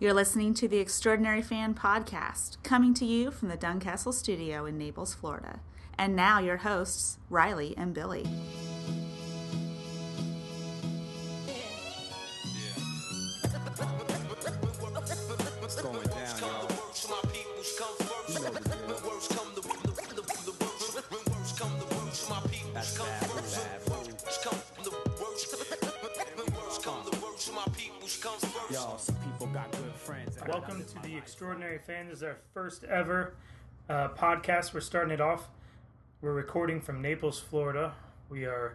You're listening to the Extraordinary Fan Podcast, coming to you from the Dunn Castle Studio in Naples, Florida. And now, your hosts, Riley and Billy. Y'all. Welcome to the. Extraordinary Fan. This is our first ever uh, podcast. We're starting it off. We're recording from Naples, Florida. We are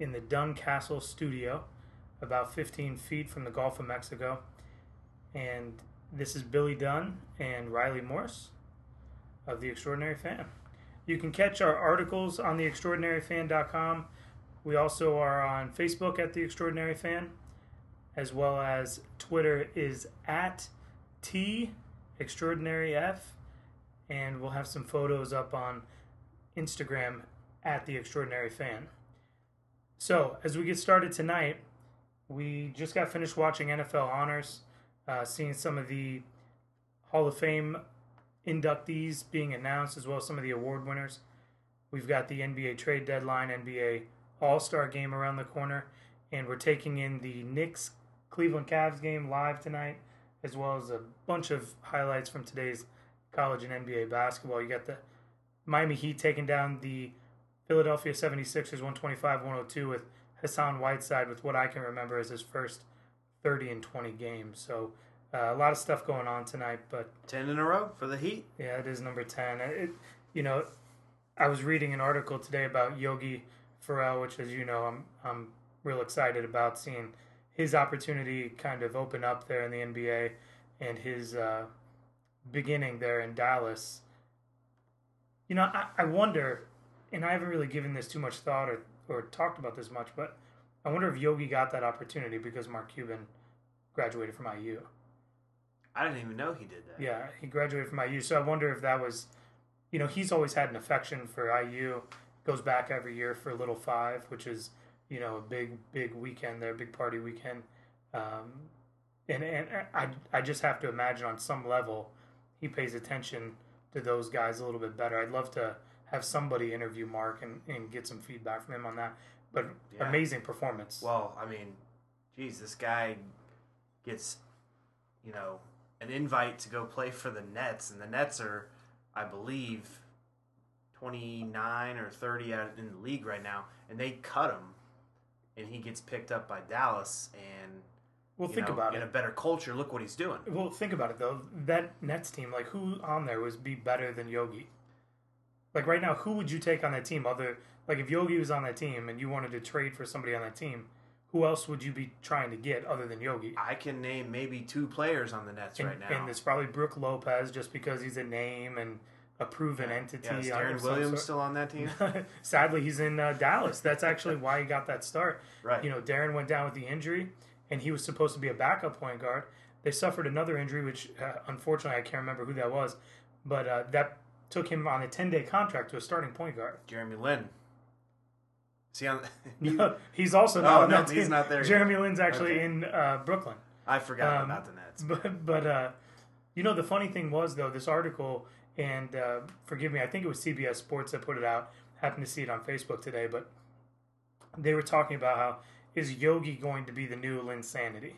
in the Dunn Castle studio, about 15 feet from the Gulf of Mexico. And this is Billy Dunn and Riley Morse of The Extraordinary Fan. You can catch our articles on theextraordinaryfan.com. We also are on Facebook at The Extraordinary Fan, as well as Twitter is at T Extraordinary F, and we'll have some photos up on Instagram at The Extraordinary Fan. So, as we get started tonight, we just got finished watching NFL Honors, uh, seeing some of the Hall of Fame inductees being announced, as well as some of the award winners. We've got the NBA trade deadline, NBA All Star game around the corner, and we're taking in the Knicks Cleveland Cavs game live tonight, as well as a bunch of highlights from today's college and NBA basketball. You got the Miami Heat taking down the Philadelphia 76ers 125 102 with Hassan Whiteside, with what I can remember as his first 30 and 20 games. So, uh, a lot of stuff going on tonight, but Ten in a row for the Heat. yeah, it is number ten. It, you know, I was reading an article today about Yogi Ferrell, which, as you know, I'm I'm real excited about seeing his opportunity kind of open up there in the NBA and his uh, beginning there in Dallas. You know, I, I wonder, and I haven't really given this too much thought or, or talked about this much, but I wonder if Yogi got that opportunity because Mark Cuban graduated from IU. I didn't even know he did that. Yeah, he graduated from IU. So I wonder if that was, you know, he's always had an affection for IU. Goes back every year for Little Five, which is, you know, a big, big weekend there, big party weekend. Um, and and I, I just have to imagine on some level he pays attention to those guys a little bit better. I'd love to have somebody interview Mark and, and get some feedback from him on that. But Yeah. amazing performance. Well, I mean, geez, this guy gets, you know, an invite to go play for the Nets, and the Nets are, I believe, twenty nine or thirty out in the league right now, and they cut him, and he gets picked up by Dallas, and well, think know, about in it. In a better culture. Look what he's doing. Well, think about it though. That Nets team, like who on there was be better than Yogi? Like right now, who would you take on that team? Other like if Yogi was on that team and you wanted to trade for somebody on that team, who else would you be trying to get other than Yogi? I can name maybe two players on the Nets And, right now. and it's probably Brook Lopez just because he's a name and a proven entity. yeah, is Deron Williams still on that team? Sadly, he's in uh, Dallas. That's actually why he got that start. Right. You know, Deron went down with the injury, and he was supposed to be a backup point guard. They suffered another injury, which uh, unfortunately I can't remember who that was, but uh, that took him on a ten day contract to a starting point guard. Jeremy Lin. See on. No, he's also not Oh, no, he's team. not there Jeremy Lin's actually Okay. in uh, Brooklyn. I forgot Um, about the Nets. But but uh, you know the funny thing was though this article and uh, forgive me I think it was CBS Sports that put it out. Happened to see it on Facebook today, but they were talking about how is Yogi going to be the new Linsanity?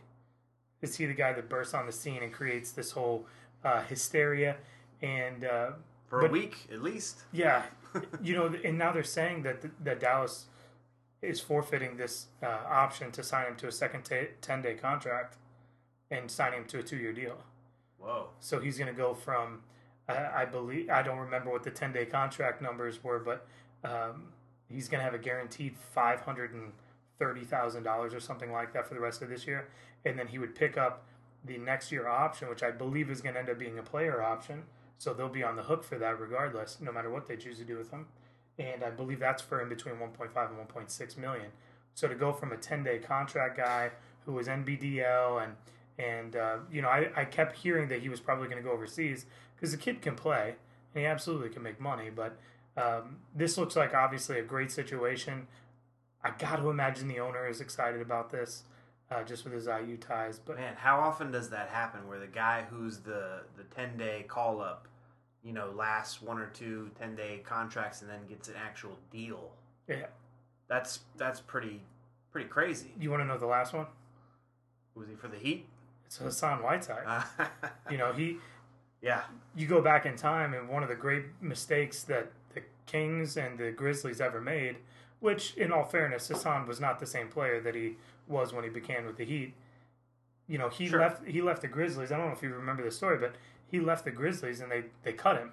Is he the guy that bursts on the scene and creates this whole uh, hysteria? And uh, For a week at least. yeah, you know, and now they're saying that that Dallas is forfeiting this uh, option to sign him to a second ten day contract and sign him to a two year deal. Whoa. So he's going to go from, I believe, I don't remember what the 10 day contract numbers were, but um, he's going to have a guaranteed $530,000 or something like that for the rest of this year. And then he would pick up the next year option, which I believe is going to end up being a player option. So they'll be on the hook for that regardless, no matter what they choose to do with him. And I believe that's for in between 1.5 and 1.6 million. So to go from a 10 day contract guy who was NBDL and and uh, you know I, I kept hearing that he was probably going to go overseas because the kid can play and he absolutely can make money. But um, this looks like obviously a great situation. I got to imagine the owner is excited about this. uh, just with his IU ties. But Man, how often does that happen where the guy who's the the 10 day call up, you know, lasts one or two 10 day contracts and then gets an actual deal? yeah, That's that's pretty pretty crazy. you want to know the last one? Was he for the Heat? It's Hassan Whiteside. Uh, you know, he yeah, you go back in time and one of the great mistakes that the Kings and the Grizzlies ever made, which in all fairness, Hassan was not the same player that he was when he began with the Heat. You know, he Sure. left he left the Grizzlies. I don't know if you remember the story, but he left the Grizzlies and they they cut him.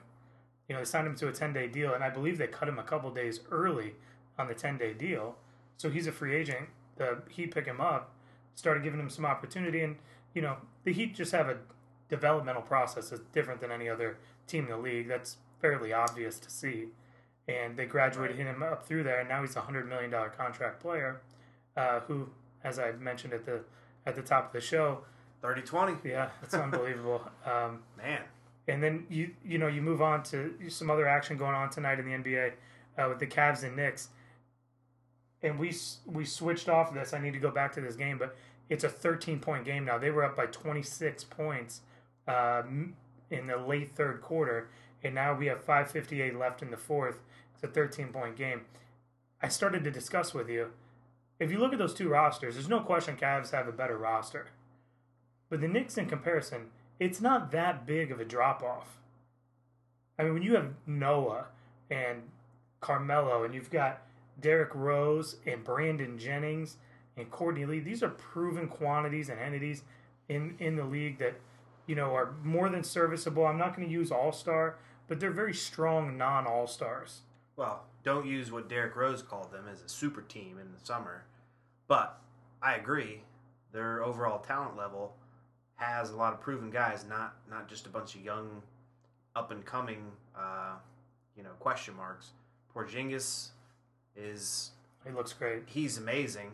You know, they signed him to a 10-day deal and I believe they cut him a couple days early on the 10-day deal. So he's a free agent. The Heat pick him up, started giving him some opportunity and you know, the Heat just have a developmental process that's different than any other team in the league. That's fairly obvious to see. And they graduated him up through there, and now he's a hundred million dollar contract player, uh, who, as I mentioned at the at the top of the show, 30 20. yeah, it's unbelievable. Um, Man, and then you you know you move on to some other action going on tonight in the NBA uh, with the Cavs and Knicks. And we we switched off this. I need to go back to this game, but it's a 13 point game now. They were up by 26 points um, in the late third quarter, and now we have 5:58 left in the fourth. It's a 13 point game. I started to discuss with you. If you look at those two rosters, there's no question Cavs have a better roster. But the Knicks, in comparison, it's not that big of a drop off. I mean, when you have Noah and Carmelo, and you've got Derrick Rose and Brandon Jennings and Courtney Lee, these are proven quantities and entities in in the league that you know are more than serviceable. I'm not going to use All Star, but they're very strong non All Stars. well, don't use what Derrick Rose called them as a super team in the summer. But I agree, their overall talent level has a lot of proven guys, not not just a bunch of young, up and coming, uh, you know, question marks. Porzingis is He looks great. he's amazing,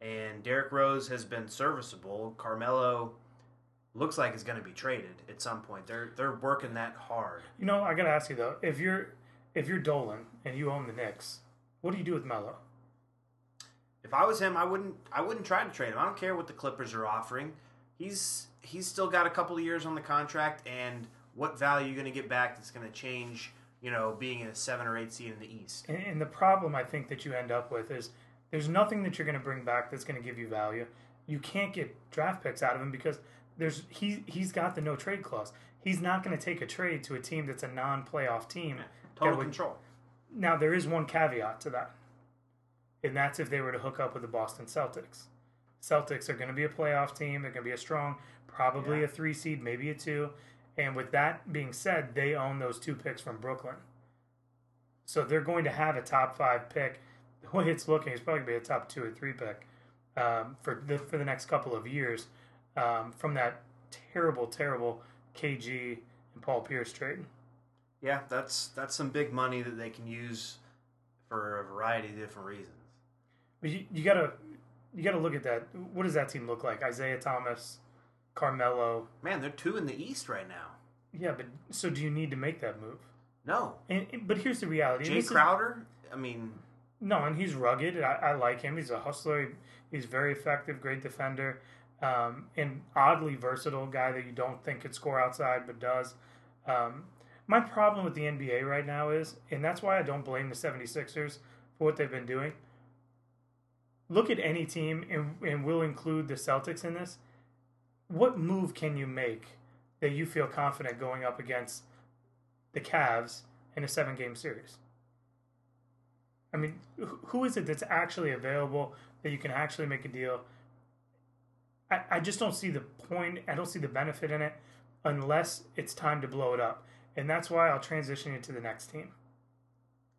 and Derrick Rose has been serviceable. Carmelo looks like is going to be traded at some point. They're they're working that hard. You know, I got to ask you though, if you're if you're Dolan and you own the Knicks, what do you do with Melo? If I was him, I wouldn't. I wouldn't try to trade him. I don't care what the Clippers are offering. He's he's still got a couple of years on the contract, and what value you going to get back that's going to change? You know, being in a seven or eight seed in the East. And, and the problem I think that you end up with is there's nothing that you're going to bring back that's going to give you value. You can't get draft picks out of him because there's he he's got the no trade clause. He's not going to take a trade to a team that's a non-playoff team. Total would- control. Now there is one caveat to that, and that's if they were to hook up with the Boston Celtics. Celtics are going to be a playoff team. They're going to be a strong, probably Yeah. a three seed, maybe a two. And with that being said, they own those two picks from Brooklyn, so they're going to have a top five pick. The way it's looking, it's probably going to be a top two or three pick um, for the for the next couple of years um, from that terrible, terrible KG and Paul Pierce trade. Yeah, that's that's some big money that they can use for a variety of different reasons. But you, you gotta you gotta look at that. What does that team look like? Isaiah Thomas, Carmelo. Man, they're two in the East right now. Yeah, but so do you need to make that move? No, And, but here's the reality. Jay this is- Crowder. I mean, no, and he's rugged. I, I like him. He's a hustler. He's very effective, great defender, um, and oddly versatile guy that you don't think could score outside but does. Um, my problem with the NBA right now is, and that's why I don't blame the 76ers for what they've been doing. Look at any team, and, and we'll include the Celtics in this. What move can you make that you feel confident going up against the Cavs in a seven game series? I mean, wh- who is it that's actually available that you can actually make a deal? I, I just don't see the point. I don't see the benefit in it unless it's time to blow it up. And that's why I'll transition you to the next team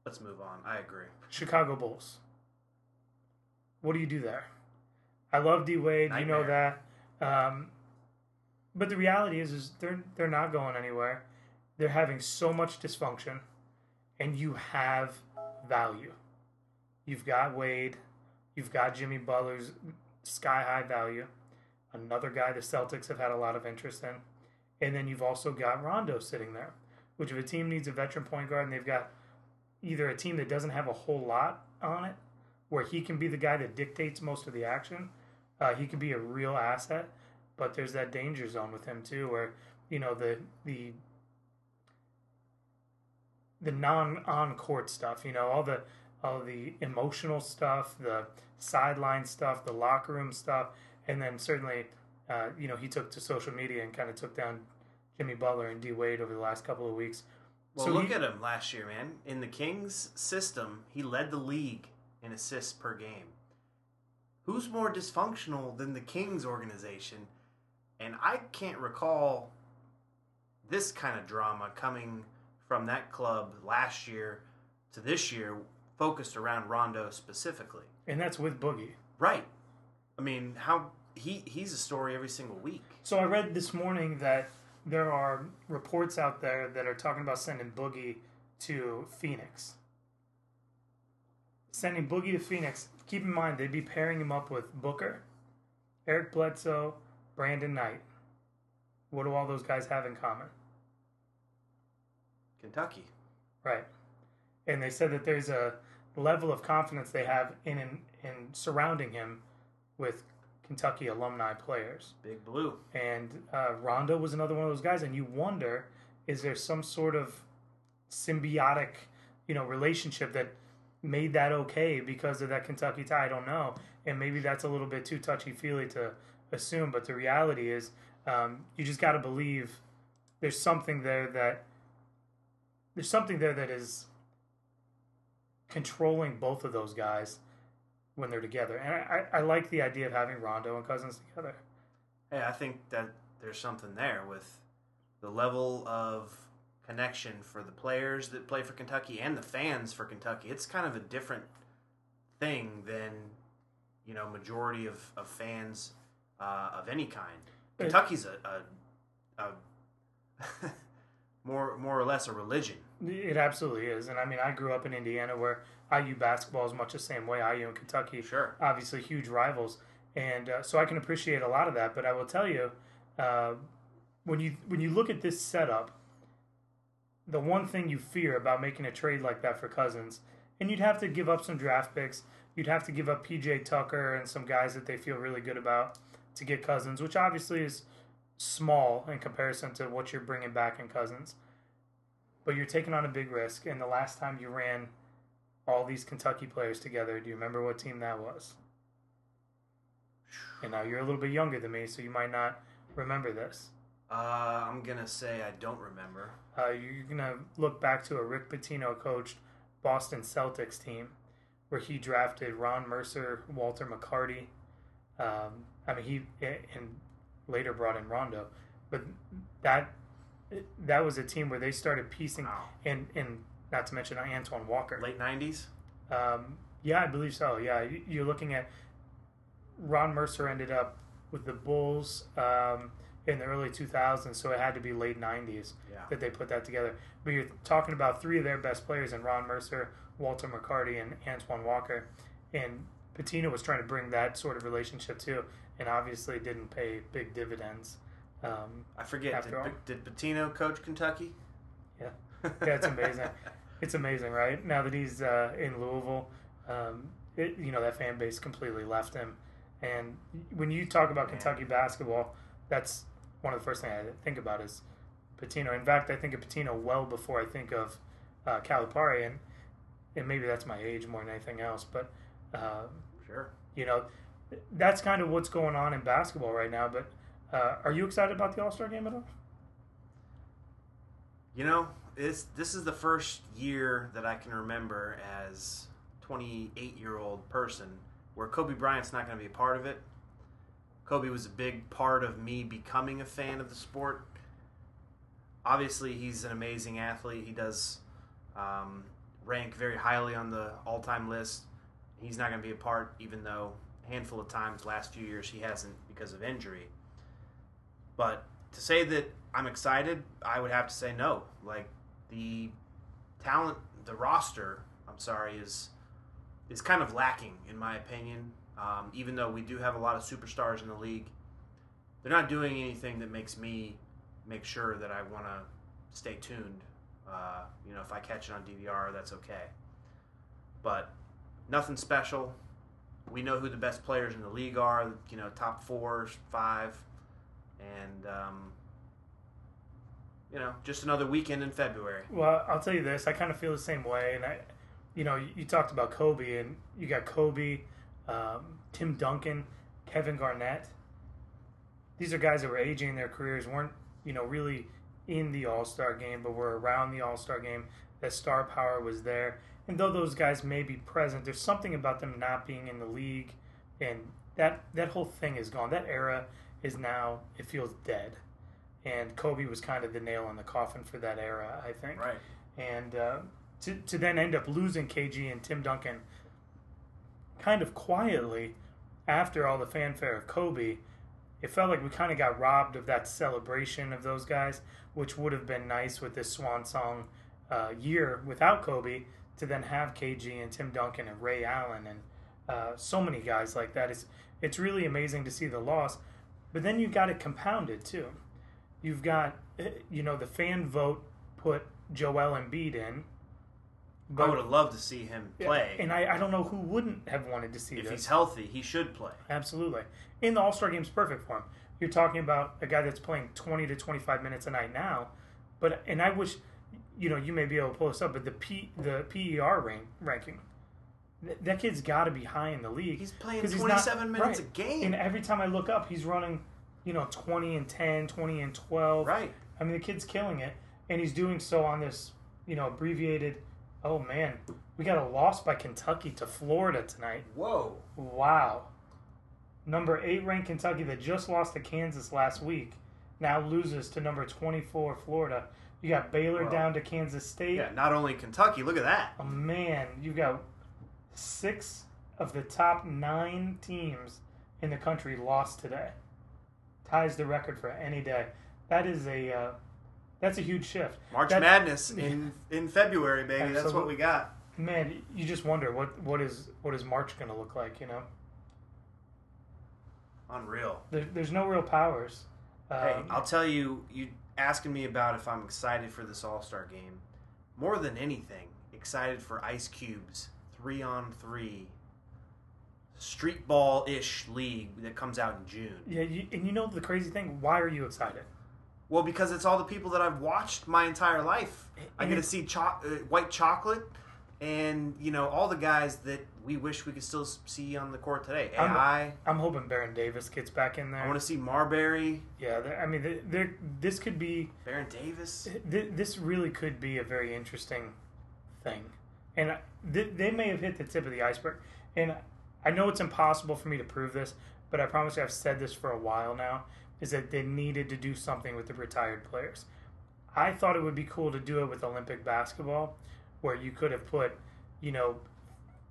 let's move on. I agree. Chicago Bulls. What do you do there? I love D Wade. You know that. Um, but the reality is, is they're they're not going anywhere. They're having so much dysfunction, and you have value. You've got Wade. You've got Jimmy Butler's sky high value. Another guy the Celtics have had a lot of interest in, and then you've also got Rondo sitting there. Which if a team needs a veteran point guard and they've got either a team that doesn't have a whole lot on it, where he can be the guy that dictates most of the action, Uh, he could be a real asset, but there's that danger zone with him too, where you know the the the non on court stuff. You know all the all the emotional stuff, the sideline stuff, the locker room stuff, and then certainly, uh, you know, he took to social media and kind of took down Jimmy Butler and D Wade over the last couple of weeks. Well, So look he- at him last year, man. In the Kings system, he led the league in assists per game. Who's more dysfunctional than the Kings organization? And I can't recall this kind of drama coming from that club last year to this year, focused around Rondo specifically. and that's with Boogie. Right. I mean, how he he's a story every single week. So I read this morning that there are reports out there that are talking about sending Boogie to Phoenix. Sending Boogie to Phoenix. Keep in mind they'd be pairing him up with Booker, Eric Bledsoe, Brandon Knight. What do all those guys have in common? Kentucky. Right. And they said that there's a level of confidence they have in in, in surrounding him with Kentucky alumni players. Big Blue. And uh, Rondo was another one of those guys. And you wonder, is there some sort of symbiotic, you know, relationship that made that okay because of that Kentucky tie? I don't know. And maybe that's a little bit too touchy feely to assume. But the reality is, um, you just got to believe there's something there that there's something there that is controlling both of those guys when they're together. And I, I, like the idea of having Rondo and Cousins together. Hey, I think that there's something there with the level of connection for the players that play for Kentucky and the fans for Kentucky. It's kind of a different thing than you know majority of, of fans uh, of any kind. Kentucky's a, a, a more more or less a religion. It absolutely is. And I mean, I grew up in Indiana where IU basketball is much the same way. IU and Kentucky, Sure. obviously huge rivals. And uh, so I can appreciate a lot of that. But I will tell you, uh, when you when you look at this setup, the one thing you fear about making a trade like that for Cousins, and you'd have to give up some draft picks. You'd have to give up PJ Tucker and some guys that they feel really good about to get Cousins, which obviously is small in comparison to what you're bringing back in Cousins. But you're taking on a big risk. And the last time you ran all these Kentucky players together, do you remember what team that was? And now you're a little bit younger than me, so you might not remember this. Uh, I'm gonna say I don't remember. Uh, you're gonna look back to a Rick Pitino coached Boston Celtics team where he drafted Ron Mercer, Walter McCarty. Um, I mean, he and later brought in Rondo, but that that was a team where they started piecing Wow. and and not to mention Antoine Walker. Late '90s. Um, yeah, I believe so. Yeah, You- you're looking at Ron Mercer ended up with the Bulls um, in the early 2000s, so it had to be late 90s Yeah. that they put that together. But you're talking about three of their best players in Ron Mercer, Walter McCarty, and Antoine Walker. And Pitino was trying to bring that sort of relationship too, and obviously didn't pay big dividends. Um, I forget. Did, did Pitino coach Kentucky? Yeah. Yeah, it's amazing. it's amazing, right? Now that he's uh, in Louisville, um, it, you know that fan base completely left him. And when you talk about Man. Kentucky basketball, that's one of the first things I think about is Pitino. In fact, I think of Pitino well before I think of uh, Calipari, and and maybe that's my age more than anything else. But uh, Sure. you know, that's kind of what's going on in basketball right now. But uh, are you excited about the All Star game at all? You know, it's, this is the first year that I can remember as 28 year old person where Kobe Bryant's not going to be a part of it. Kobe was a big part of me becoming a fan of the sport. Obviously, he's an amazing athlete. He does um, rank very highly on the all time list. He's not going to be a part, even though handful of times last few years he hasn't because of injury. But to say that I'm excited, I would have to say no. Like the talent, the roster, I'm sorry, is is kind of lacking in my opinion. Um, even though we do have a lot of superstars in the league, they're not doing anything that makes me make sure that I want to stay tuned. Uh, you know, if I catch it on DVR, that's okay. But nothing special. We know who the best players in the league are. You know, top four, five, and um, you know, just another weekend in February. Well, I'll tell you this. I kind of feel the same way, and I, you know, you, you talked about Kobe, and you got Kobe, um, Tim Duncan, Kevin Garnett. These are guys that were aging their careers, weren't you know really in the All Star game, but were around the All Star game. That star power was there, and though those guys may be present, there's something about them not being in the league, and that that whole thing is gone. That era is now it feels dead, and Kobe was kind of the nail in the coffin for that era, I think Right. and uh, to to then end up losing KG and Tim Duncan, kind of quietly, after all the fanfare of Kobe, it felt like we kind of got robbed of that celebration of those guys, which would have been nice with this swan song uh, year without Kobe to then have KG and Tim Duncan and Ray Allen and uh, so many guys like that. It's it's really amazing to see the loss, but then you've got it compounded too. You've got eh, you know the fan vote put Joel Embiid in. I would have loved to see him play. and I, I don't know who wouldn't have wanted to see him. if this. he's healthy, he should play. Absolutely. In the All Star game's perfect form. You're talking about a guy that's playing 20 to 25 minutes a night now, but and I wish, you know, you may be able to pull this up, but the P the PER rank, ranking, th- that kid's got to be high in the league. He's playing 'Cause 27 minutes a game. And every time I look up, he's running, you know, 20 and 10, 20 and 12. Right. I mean, the kid's killing it, and he's doing so on this, you know, abbreviated. Oh man, we got a loss by Kentucky to Florida tonight. Whoa. Wow. Number eight ranked Kentucky that just lost to Kansas last week now loses to number 24 Florida. You got Baylor down to Kansas State. Yeah, not only Kentucky, look at that. Oh man, you've got six of the top nine teams in the country lost today. Ties the record for any day. That is a uh, that's a huge shift. March That- Madness in in February, baby. That's what we got. Man, you just wonder what what is what is March going to look like. You know, Unreal. there, there's no real powers. Hey, Um, I'll tell you, you asking me about if I'm excited for this All Star game. More than anything, excited for Ice Cube's three on three street ball ish league that comes out in June. Yeah, you, and you know the crazy thing? Why are you excited? Well, because it's all the people that I've watched my entire life. I get to see cho- uh, White Chocolate and, you know, all the guys that we wish we could still see on the court today. I'm- AI. I'm hoping Baron Davis gets back in there. I want to see Marbury, yeah, I mean, they're, they're, this could be Baron Davis. th- this really could be a very interesting thing, and uh, th- they may have hit the tip of the iceberg. And I know it's impossible for me to prove this, but I promise you, I've said this for a while now. Is that they needed to do something with the retired players. I thought it would be cool to do it with Olympic basketball, where you could have put, you know,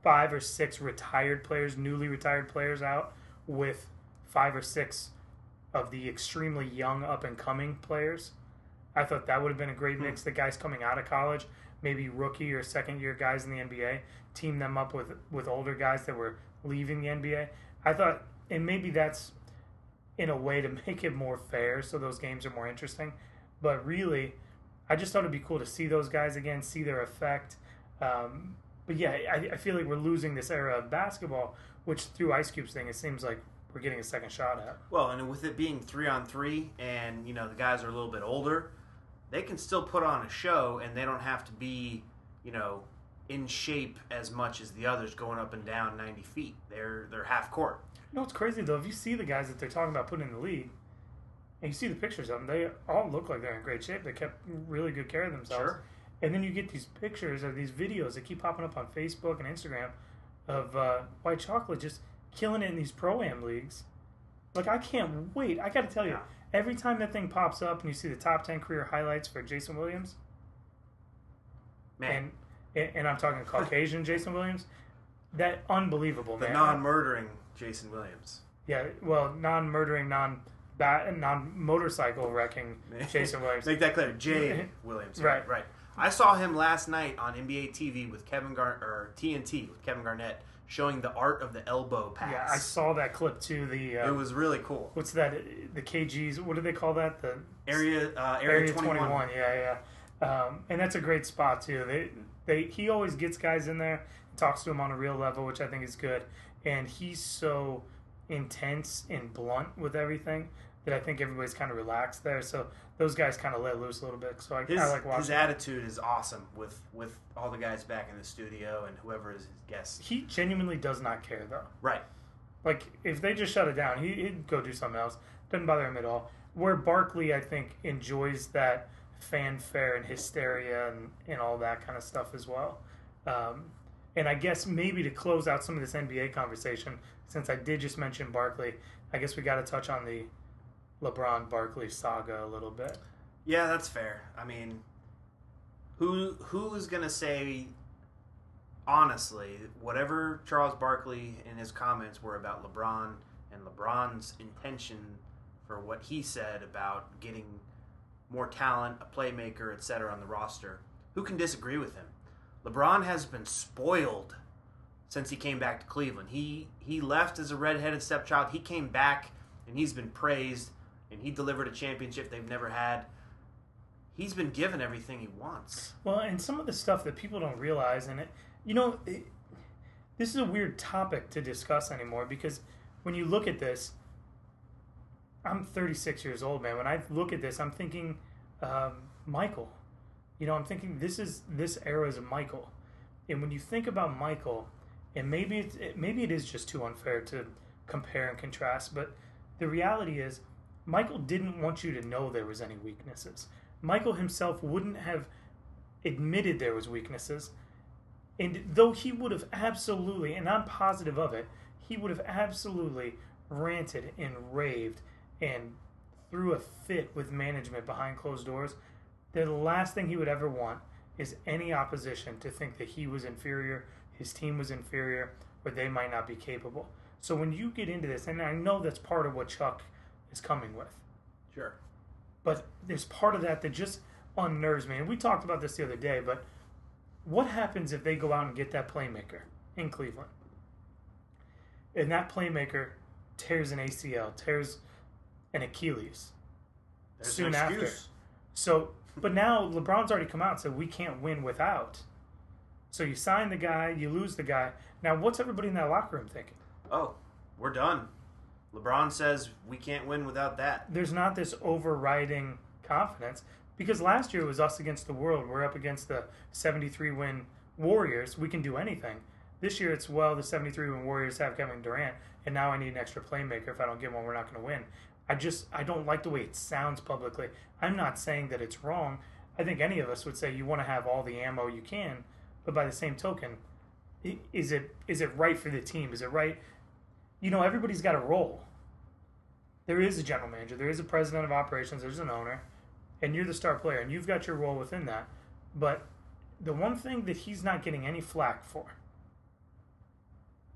five or six retired players, newly retired players out with five or six of the extremely young up and coming players. I thought that would have been a great mix. The guys coming out of college, maybe rookie or second year guys in the NBA, team them up with with older guys that were leaving the NBA. I thought, and maybe that's in a way to make it more fair, so those games are more interesting. But really, I just thought it'd be cool to see those guys again, see their effect. Um, but yeah, I, I feel like we're losing this era of basketball, which through Ice Cube's thing, it seems like we're getting a second shot at. Well, and with it being three on three, and you know the guys are a little bit older, they can still put on a show, and they don't have to be, you know, in shape as much as the others going up and down ninety feet. They're they're half court. You know what's crazy though? If you see the guys that they're talking about putting in the league, and you see the pictures of them, they all look like they're in great shape. They kept really good care of themselves. Sure. And then you get these pictures or these videos that keep popping up on Facebook and Instagram of uh, White Chocolate just killing it in these pro am leagues. Like I can't wait. I got to tell you, every time that thing pops up and you see the top ten career highlights for Jason Williams, Man, and and, I'm talking Caucasian Jason Williams, that unbelievable the man. non-murdering Jason Williams. Yeah, well, non-murdering, non bat, non-motorcycle wrecking Jason Williams. Make that clear, Jay Williams. Right, right. I saw him last night on NBA TV with Kevin Gar or TNT with Kevin Garnett showing the art of the elbow pass. Yeah, I saw that clip too. The uh, It was really cool. what's that? The KGs. What do they call that? The Area uh, area, 21. Yeah, yeah. Um, and that's a great spot too. They they he always gets guys in there, talks to them on a real level, which I think is good. and he's so intense and blunt with everything that I think everybody's kind of relaxed there. So those guys kind of let loose a little bit. So I, His, I like watching. his attitude is awesome with with all the guys back in the studio and whoever is his guest. he genuinely does not care though. Right. Like if they just shut it down, he, he'd go do something else. Doesn't bother him at all. Where Barkley, I think, enjoys that fanfare and hysteria and, and all that kind of stuff as well. Um, and I guess maybe to close out some of this NBA conversation, since I did just mention Barkley, I guess we got to touch on the LeBron Barkley saga a little bit. Yeah, that's fair. I mean, who who is gonna say honestly whatever Charles Barkley and his comments were about LeBron and LeBron's intention for what he said about getting more talent, a playmaker, etc. on the roster? Who can disagree with him? LeBron has been spoiled since he came back to Cleveland. He he left as a redheaded stepchild. He came back and he's been praised and he delivered a championship they've never had. He's been given everything he wants. Well, and some of the stuff that people don't realize, and it, you know, it, this is a weird topic to discuss anymore because when you look at this, I'm 36 years old, man. When I look at this, I'm thinking um, Michael. You know, I'm thinking this is this era is Michael, and when you think about Michael, and maybe it's, it, maybe it is just too unfair to compare and contrast, but the reality is, Michael didn't want you to know there was any weaknesses. Michael himself wouldn't have admitted there was weaknesses, and though he would have absolutely, and I'm positive of it, he would have absolutely ranted and raved and threw a fit with management behind closed doors. The last thing he would ever want is any opposition to think that he was inferior, his team was inferior, or they might not be capable. So when you get into this, and I know that's part of what Chuck is coming with, Sure. but there's part of that that just unnerves me. And we talked about this the other day, but what happens if they go out and get that playmaker in Cleveland? And that playmaker tears an ACL, tears an Achilles There's soon no after. So, but now LeBron's already come out and said we can't win without. So you sign the guy, you lose the guy. Now, what's everybody in that locker room thinking? Oh, we're done. LeBron says we can't win without that. there's not this overriding confidence because last year it was us against the world. We're up against the 73 win Warriors. We can do anything. This year it's well the 73 win Warriors have Kevin Durant, and now I need an extra playmaker. If I don't get one, we're not going to win. I just I don't like the way it sounds publicly. I'm not saying that it's wrong. I think any of us would say you want to have all the ammo you can, but by the same token, is it is it right for the team? Is it right? You know, everybody's got a role there is a general manager, there is a president of operations, there's an owner, and you're the star player, and you've got your role within that. But the one thing that he's not getting any flack for,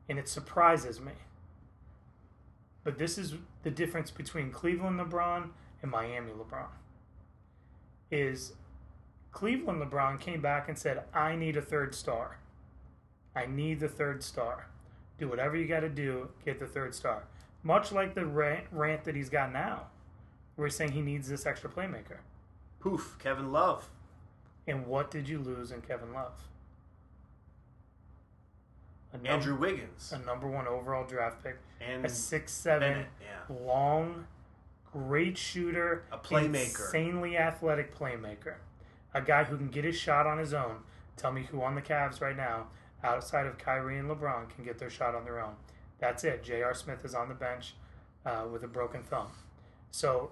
and it surprises me, but this is the difference between Cleveland LeBron and Miami LeBron, is Cleveland LeBron came back and said, I need a third star. I need the third star. Do whatever you got to do, get the third star. Much like the rant, rant that he's got now, where he's saying he needs this extra playmaker. Poof, Kevin Love. And what did you lose in Kevin Love? Num- Andrew Wiggins. a number one overall draft pick, And a six seven, Bennett, yeah. long, great shooter, A playmaker. insanely athletic playmaker, a guy who can get his shot on his own. Tell me who on the Cavs right now, outside of Kyrie and LeBron, can get their shot on their own. That's it. J.R. Smith is on the bench uh, with a broken thumb. So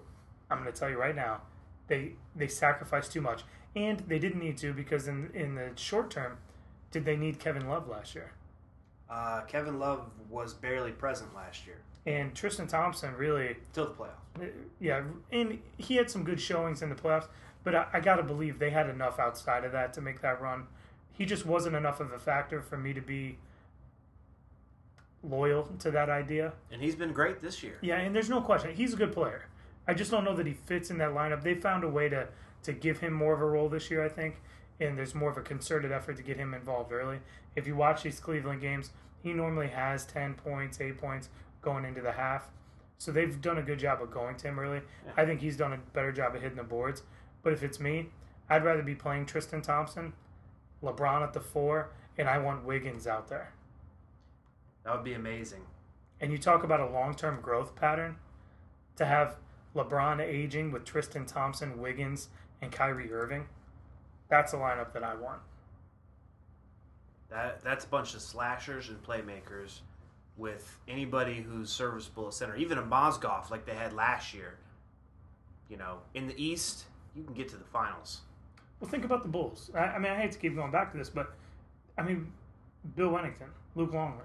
I'm going to tell you right now, they they sacrificed too much, and they didn't need to because in in the short term, did they need Kevin Love last year? Uh, Kevin Love was barely present last year. And Tristan Thompson really Till the playoffs. Yeah, and he had some good showings in the playoffs, but I, I got to believe they had enough outside of that to make that run. He just wasn't enough of a factor for me to be loyal to that idea. And he's been great this year. Yeah, and there's no question he's a good player. I just don't know that he fits in that lineup. They found a way to to give him more of a role this year, I think, and there's more of a concerted effort to get him involved early. If you watch these Cleveland games, he normally has 10 points, 8 points going into the half. So they've done a good job of going to him early. I think he's done a better job of hitting the boards. But if it's me, I'd rather be playing Tristan Thompson, LeBron at the four, and I want Wiggins out there. That would be amazing. And you talk about a long term growth pattern to have LeBron aging with Tristan Thompson, Wiggins, and Kyrie Irving. That's a lineup that I want. That that's a bunch of slashers and playmakers with anybody who's serviceable at center. Even a Mozgov like they had last year. You know, in the East, you can get to the finals. Well, think about the Bulls. I, I mean, I hate to keep going back to this, but I mean, Bill Wennington, Luke Longley,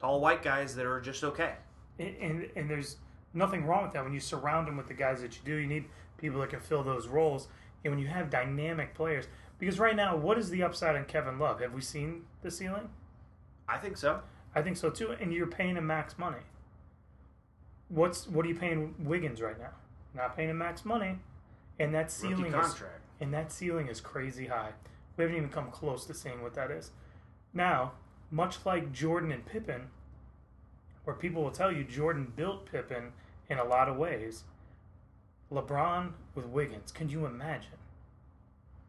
Tall white guys that are just okay. and, and and there's nothing wrong with that. When you surround them with the guys that you do, you need people that can fill those roles. And when you have dynamic players, because right now, what is the upside on Kevin Love? Have we seen the ceiling? I think so. I think so too. And you're paying him max money. What's what are you paying Wiggins right now? Not paying him max money, and that ceiling is contract. And that ceiling is crazy high. We haven't even come close to seeing what that is. Now, much like Jordan and Pippen, where people will tell you Jordan built Pippen in a lot of ways, LeBron with Wiggins, can you imagine?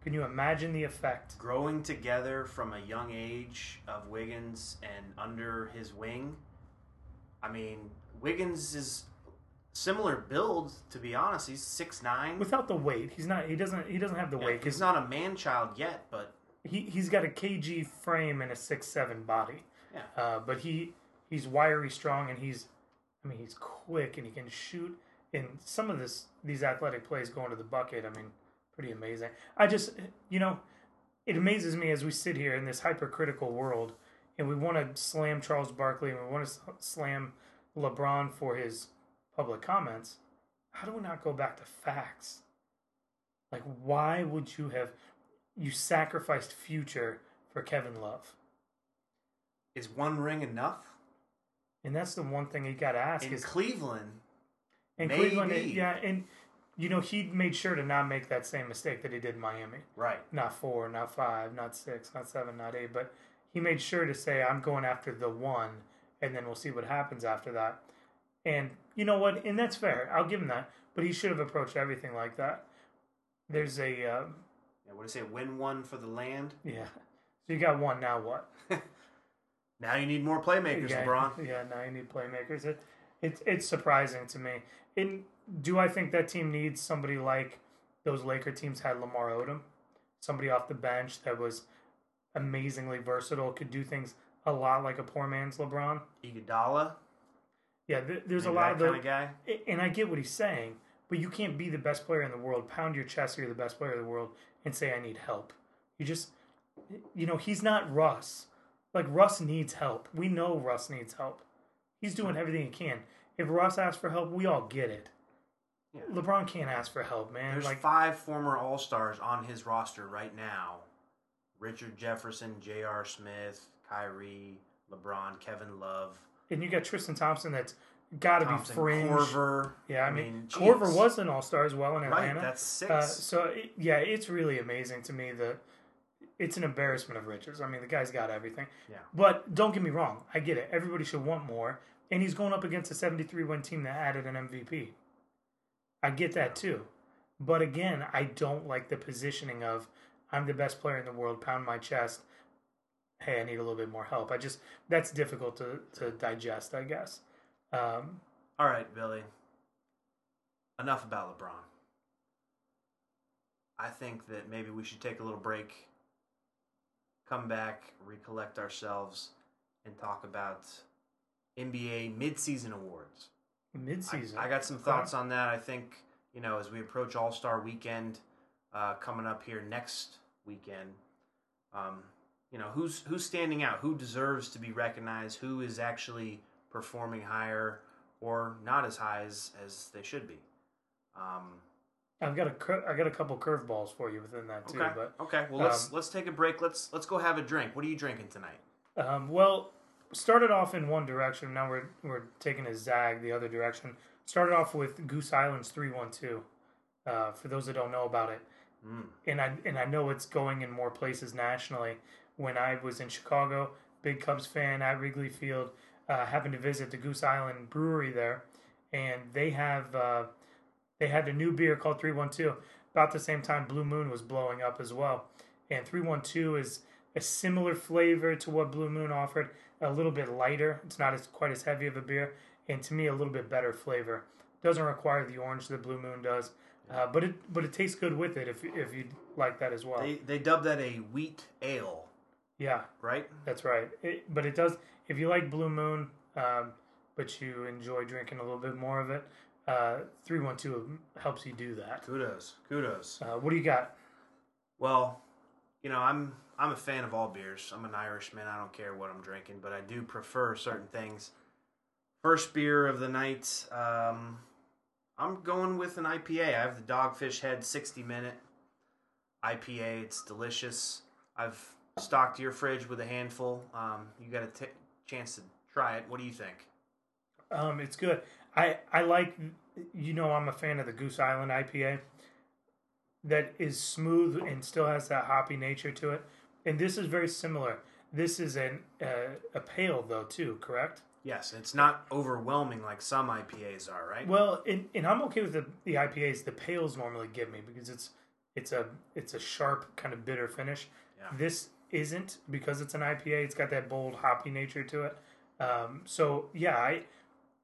Can you imagine the effect? Growing together from a young age of Wiggins and under his wing. I mean, Wiggins is similar build to be honest. He's six nine. Without the weight, he's not. He doesn't. He doesn't have the weight he's not a man child yet, but he he's got a kg frame and a six seven body. Yeah. Uh, but he he's wiry, strong, and he's I mean he's quick and he can shoot. And some of this these athletic plays going to the bucket. I mean, pretty amazing. I just you know, it amazes me as we sit here in this hypercritical world, and we want to slam Charles Barkley and we want to slam LeBron for his public comments. How do we not go back to facts? Like, why would you have you sacrificed future for Kevin Love? is one ring enough? And that's the one thing you got to ask In is Cleveland, in Cleveland, maybe. yeah, and you know he made sure to not make that same mistake that he did in Miami. right? Not four, not five, not six, not seven, not eight, but he made sure to say, "I'm going after the one," and then we'll see what happens after that. And you know what? And that's fair. I'll give him that. But he should have approached everything like that. There's a um, Yeah, what do you say? Win one for the land. yeah. So you got one. Now what? Now you need more playmakers, yeah, LeBron. Yeah, now you need playmakers. It, it's it's surprising to me. And do I think that team needs somebody like those Laker teams had Lamar Odom, somebody off the bench that was amazingly versatile, could do things a lot like a poor man's LeBron. Iguodala, Yeah, th- there's maybe a lot that of kind the, of guy. and I get what he's saying, but you can't be the best player in the world, pound your chest, you're the best player in the world, and say I need help. You just, you know, he's not Russ. Like Russ needs help. We know Russ needs help. He's doing everything he can. If Russ asks for help, we all get it. Yeah. LeBron can't ask for help, man. There's like five former All Stars on his roster right now: Richard Jefferson, J.R. Smith, Kyrie, LeBron, Kevin Love, and you got Tristan Thompson that's got to be fringe. Korver. Yeah, I mean, geez. Korver was an All Star as well in Atlanta. right. That's six. Uh, so it, yeah, it's really amazing to me that it's an embarrassment of riches. I mean, the guy's got everything. Yeah. But don't get me wrong, I get it. Everybody should want more, and he's going up against a 73 win team that added an MVP. I get that too, but again, I don't like the positioning of I'm the best player in the world. Pound my chest. Hey, I need a little bit more help. I just that's difficult to to digest, I guess. Um, All right, Billy. Enough about LeBron. I think that maybe we should take a little break, come back, recollect ourselves, and talk about NBA midseason awards. I- I, got some thoughts on that. I think you know as we approach All Star Weekend uh, coming up here next weekend. Um, you know who's who's standing out, who deserves to be recognized, who is actually performing higher or not as high as, as they should be. Um, I've got a cur- I got a couple curveballs for you within that too, okay, but okay. Well, let's um, let's take a break. Let's let's go have a drink. What are you drinking tonight? Um, well, started off in one direction. Now we're we're taking a zag the other direction. Started off with Goose Island's three one two. Uh, for those that don't know about it, Mm. and I and I know it's going in more places nationally. When I was in Chicago, big Cubs fan at Wrigley Field, uh, happened to visit the Goose Island Brewery there, and they have uh, they had a new beer called Three One Two. About the same time, Blue Moon was blowing up as well, and Three One Two is a similar flavor to what Blue Moon offered. a little bit lighter. It's not as quite as heavy of a beer, and to me, a little bit better flavor. Doesn't require the orange that Blue Moon does, uh, but it but it tastes good with it if if you like that as well. They they dubbed that a wheat ale, yeah, right? that's right. It, but it does if you like Blue Moon, um, but you enjoy drinking a little bit more of it. Uh, Three one two helps you do that. Kudos, kudos. Uh, what do you got? Well, you know, I'm I'm a fan of all beers. I'm an Irishman. I don't care what I'm drinking, but I do prefer certain things. First beer of the night, um, I'm going with an IPA. I have the Dogfish Head 60 minute IPA. It's delicious. I've stocked your fridge with a handful. Um, you got a t- chance to try it. What do you think? Um, it's good. I I like. You know, I'm a fan of the Goose Island IPA. That is smooth and still has that hoppy nature to it. And this is very similar. This is an uh, a pale though too, correct? Yes, it's not overwhelming like some IPAs are, right? Well, and, and I'm okay with the, the IPAs. The pales normally give me because it's it's a it's a sharp kind of bitter finish. Yeah. This isn't because it's an IPA. It's got that bold hoppy nature to it. Um, so yeah, I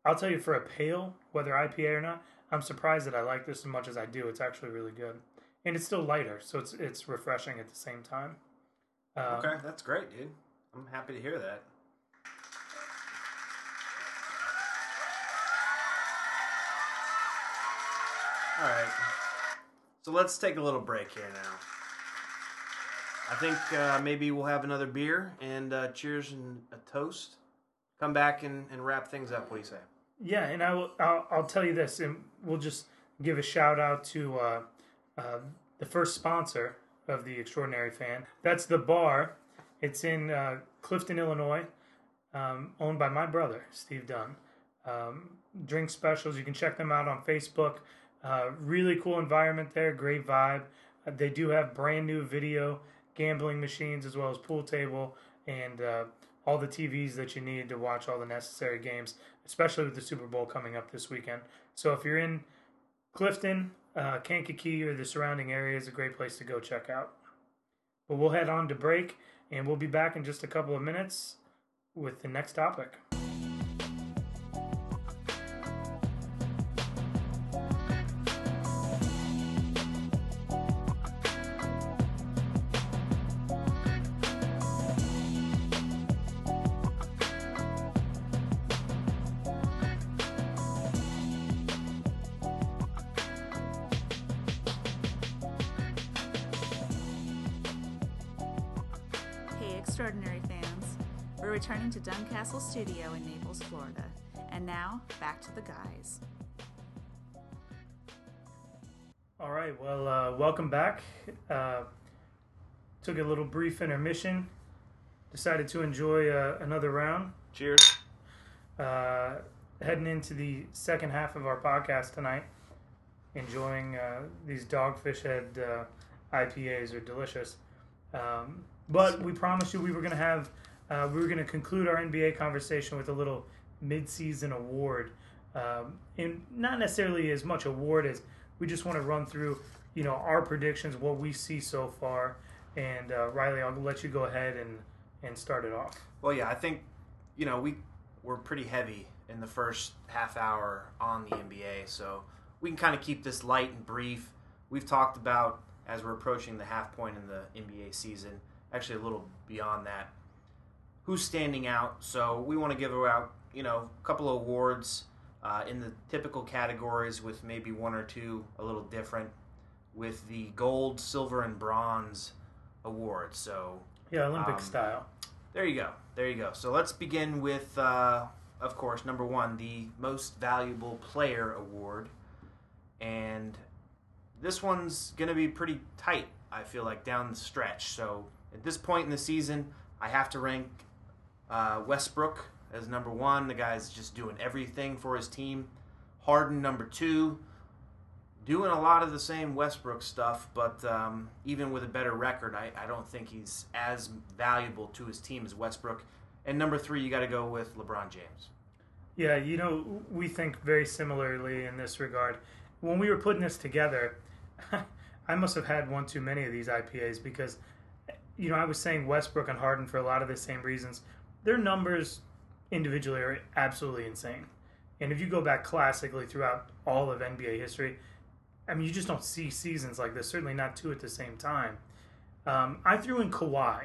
I'll tell you for a pale, whether IPA or not, I'm surprised that I like this as much as I do. It's actually really good, and it's still lighter, so it's it's refreshing at the same time. Uh, Okay, that's great, dude. I'm happy to hear that. All right. So let's take a little break here now. I think uh, maybe we'll have another beer and uh, cheers and a toast. Come back and, and wrap things up. What do you say? Yeah, and I will. I'll, I'll tell you this, and we'll just give a shout out to uh, uh, the first sponsor of the Extraordinary Fan. That's the bar. It's in uh, Clifton, Illinois, um, owned by my brother Steve Dunn. Um, drink specials. You can check them out on Facebook. Uh, really cool environment there. Great vibe. They do have brand new video gambling machines as well as pool table and uh, all the TVs that you need to watch all the necessary games, especially with the Super Bowl coming up this weekend. So if you're in Clifton, uh, Kankakee, or the surrounding area, is a great place to go check out. But we'll head on to break, and we'll be back in just a couple of minutes with the next topic. Returning to Dunn Castle Studio in Naples, Florida. And now, back to the guys. All right, well, uh, welcome back. Uh, took a little brief intermission. Decided to enjoy uh, another round. Cheers. Uh, heading into the second half of our podcast tonight. Enjoying uh, these Dogfish Head uh, IPAs are delicious. Um, but we promised you we were going to have, uh, we were going to conclude our NBA conversation with a little mid-season award, um, and not necessarily as much award as we just want to run through, you know, our predictions, what we see so far. And uh, Riley, I'll let you go ahead and and start it off. Well, yeah, I think you know we were pretty heavy in the first half hour on the NBA, so we can kind of keep this light and brief. We've talked about as we're approaching the half point in the NBA season, actually a little beyond that, who's standing out. So we want to give out you know a couple of awards uh, in the typical categories with maybe one or two a little different with the gold, silver, and bronze awards. So Yeah, Olympic Um, style. there you go. There you go. So let's begin with, uh, of course, number one, the Most Valuable Player Award. And this one's going to be pretty tight, I feel like, down the stretch. So at this point in the season, I have to rank uh, Westbrook as number one. The guy's just doing everything for his team. Harden, number two. Doing a lot of the same Westbrook stuff, but um, even with a better record, I, I don't think he's as valuable to his team as Westbrook. And number three, you got to go with LeBron James. Yeah, you know, we think very similarly in this regard. When we were putting this together, I must have had one too many of these IPAs because, you know, I was saying Westbrook and Harden for a lot of the same reasons. Their numbers individually are absolutely insane. And if you go back classically throughout all of NBA history, I mean, you just don't see seasons like this. Certainly not two at the same time. Um, I threw in Kawhi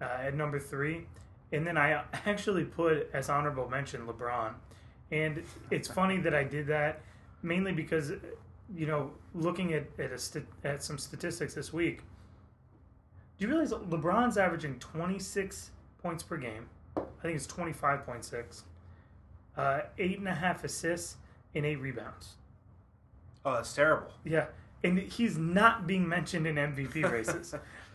uh, at number three, and then I actually put as honorable mention LeBron. And it's funny that I did that mainly because, you know, looking at at, st- at some statistics this week, do you realize LeBron's averaging 26 points per game? I think it's 25.6, uh, eight and a half assists, and eight rebounds. Oh, that's terrible. Yeah, and he's not being mentioned in MVP races.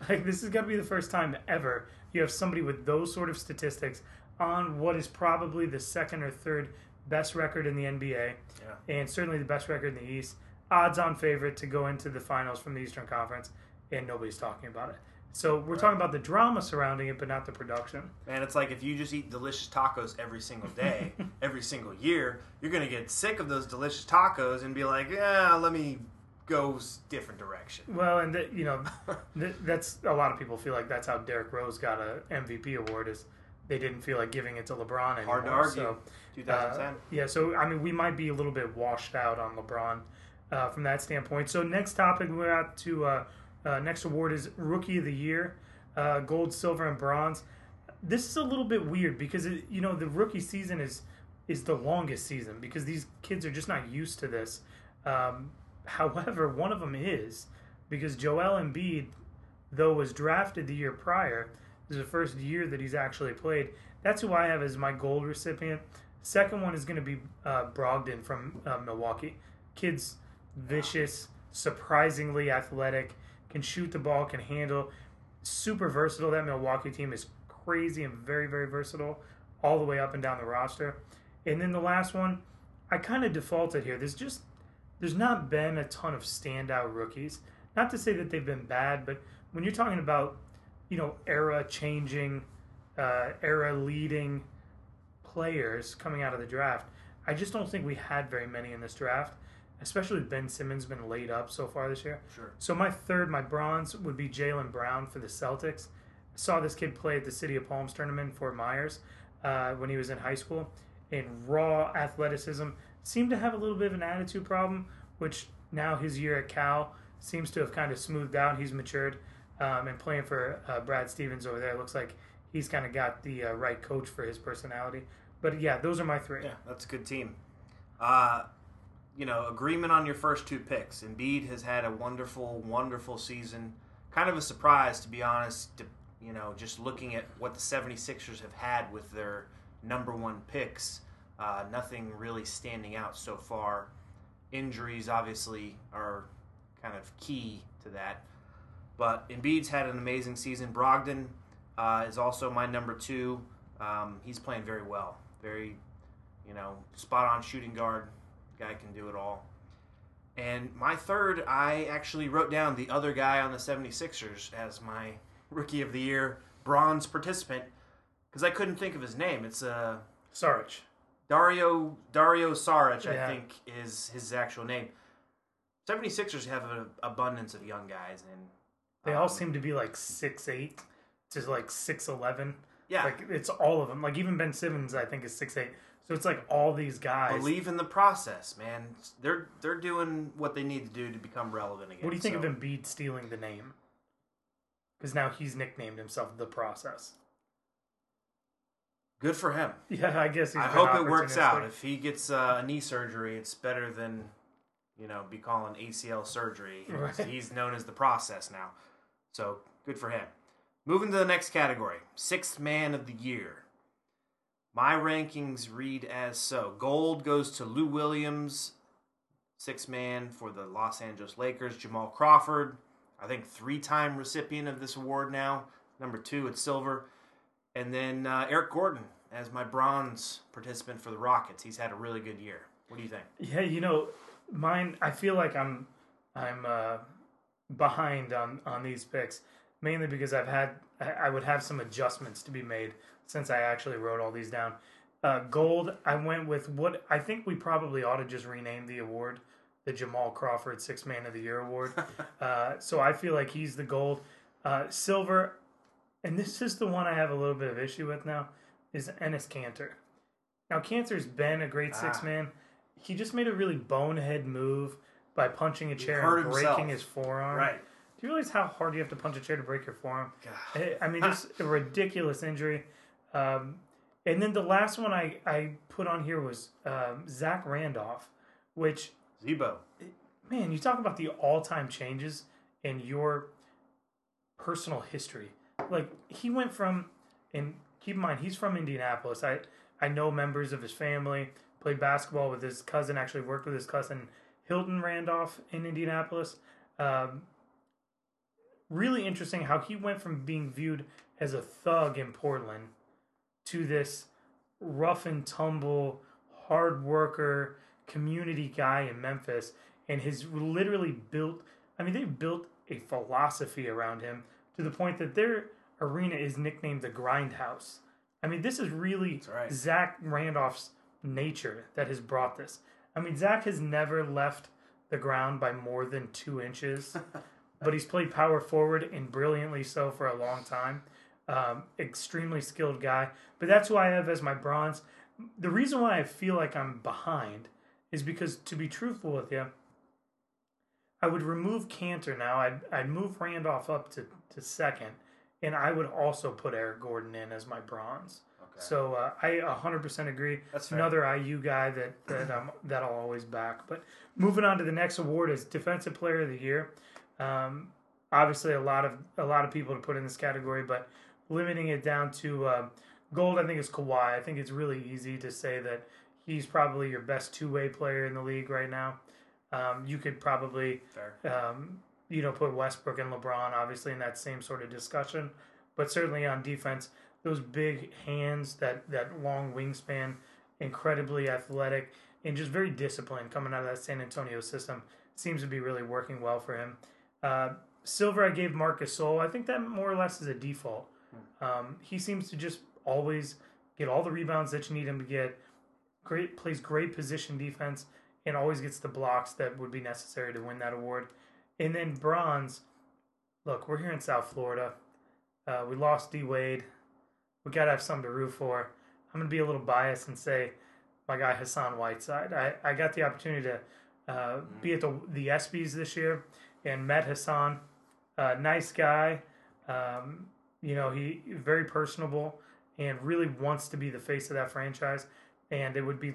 like this is gonna be the first time ever you have somebody with those sort of statistics on what is probably the second or third best record in the NBA, Yeah. and certainly the best record in the East. Odds-on favorite to go into the finals from the Eastern Conference, and nobody's talking about it. So we're talking about the drama surrounding it, but not the production. Man, it's like if you just eat delicious tacos every single day, every single year, you're gonna get sick of those delicious tacos and be like, yeah, let me go different direction. Well, and that you know, th- that's a lot of people feel like that's how Derrick Rose got a MVP award is they didn't feel like giving it to LeBron anymore. Hard to argue. So, 2010. uh, yeah, so I mean, we might be a little bit washed out on LeBron uh, from that standpoint. So next topic we're out to uh, uh, next award is Rookie of the Year, uh, gold, silver, and bronze. This is a little bit weird because it, you know the rookie season is is the longest season because these kids are just not used to this. Um, however, one of them is because Joel Embiid, though was drafted the year prior, this is the first year that he's actually played. That's who I have as my gold recipient. Second one is going to be uh, Brogdon from uh, Milwaukee. Kid's vicious, surprisingly athletic, can shoot the ball, can handle, super versatile. That Milwaukee team is crazy and very, very versatile all the way up and down the roster. And then the last one, I kind of defaulted here. There's just there's not been a ton of standout rookies. Not to say that they've been bad, but when you're talking about you know era changing, uh, era leading players coming out of the draft, I just don't think we had very many in this draft. Especially Ben Simmons been laid up so far this year. Sure. So my third, my bronze would be Jaylen Brown for the Celtics. I saw this kid play at the City of Palms tournament in Fort Myers uh, when he was in high school. In raw athleticism, seemed to have a little bit of an attitude problem, which now his year at Cal seems to have kind of smoothed out. He's matured um, and playing for uh, Brad Stevens over there. It looks like he's kind of got the uh, right coach for his personality. But yeah, those are my three. Yeah, that's a good team. Uh, you know, agreement on your first two picks. Embiid has had a wonderful, wonderful season. Kind of a surprise, to be honest, to, you know, just looking at what the 76ers have had with their number one picks. Uh, nothing really standing out so far. Injuries, obviously, are kind of key to that. But Embiid's had an amazing season. Brogdon uh, is also my number two. Um, he's playing very well. Very, you know, spot on shooting guard. Guy can do it all. And my third, I actually wrote down the other guy on the 76ers as my rookie of the year bronze participant because I couldn't think of his name. It's uh, Sarge. Dario Dario Saric, Yeah. I think is his actual name. 76ers have an abundance of young guys and They all um, seem to be like six eight to like six eleven. yeah, Like it's all of them. Like even Ben Simmons, I think is six eight. So it's like all these guys. believe in the process, man. They're they're doing what they need to do to become relevant again. what do you think So, of Embiid stealing the name? Because now he's nicknamed himself the process. Good for him. Yeah, I guess he's. I hope it works out. If he gets uh, a knee surgery, it's better than you know be calling ACL surgery. Right. He's known as the process now, so good for him. Moving to the next category, sixth man of the year. My rankings read as so: gold goes to Lou Williams, six man for the Los Angeles Lakers. Jamal Crawford, I think three-time recipient of this award now. Number two at silver and then uh, Eric Gordon as my bronze participant for the Rockets. He's had a really good year. What do you think? Yeah, you know, mine. I feel like I'm, I'm uh, behind on on these picks, mainly because I've had I would have some adjustments to be made since I actually wrote all these down. Uh, gold, I went with what I think we probably ought to just rename the award the Jamal Crawford Six Man of the Year award. uh, so I feel like he's the gold. Uh, silver, and this is the one I have a little bit of issue with now. is Enes Kanter. Now, Kanter's been a great six Ah. man. He just made a really bonehead move by punching a chair and breaking himself. his forearm. Right. Do you realize how hard you have to punch a chair to break your forearm? God. I- I mean, just a ridiculous injury. Um, and then the last one I, I put on here was um, Zach Randolph, which Z-Bo. man, you talk about the all time changes in your personal history. Like he went from, and keep in mind he's from Indianapolis. I I know members of his family. Played basketball with his cousin. Actually worked with his cousin Hilton Randolph in Indianapolis. Um, really interesting how he went from being viewed as a thug in Portland to this rough and tumble, hard worker, community guy in Memphis, and has literally built. I mean, they've built a philosophy around him to the point that their arena is nicknamed the Grindhouse. I mean, this is really right. Zach Randolph's nature that has brought this. I mean, Zach has never left the ground by more than two inches, but he's played power forward and brilliantly so for a long time. Um, extremely skilled guy, but that's who I have as my bronze. The reason why I feel like I'm behind is because, to be truthful with you, I would remove Kanter now. I'd, I'd move Randolph up to, to second, and I would also put Eric Gordon in as my bronze. Okay. So uh, I 100% agree. That's fair. Another IU guy that that um, that I'll always back. But moving on to the next award is Defensive Player of the Year. Um, obviously, a lot of a lot of people to put in this category, but limiting it down to uh, gold, I think is Kawhi. I think it's really easy to say that he's probably your best two way player in the league right now. Um, you could probably um, you know, put Westbrook and LeBron obviously in that same sort of discussion, but certainly on defense, those big hands, that that long wingspan, incredibly athletic and just very disciplined coming out of that San Antonio system seems to be really working well for him. Uh, Silver, I gave Marc Gasol. I think that more or less is a default. Um, he seems to just always get all the rebounds that you need him to get. Great plays great position defense and always gets the blocks that would be necessary to win that award. And then bronze. Look, we're here in South Florida. Uh, we lost D Wade. We gotta have something to root for. I'm gonna be a little biased and say my guy Hassan Whiteside. I, I got the opportunity to uh, be at the the ESPYS this year and met Hassan. Uh, nice guy. Um, you know, he very personable and really wants to be the face of that franchise. And it would be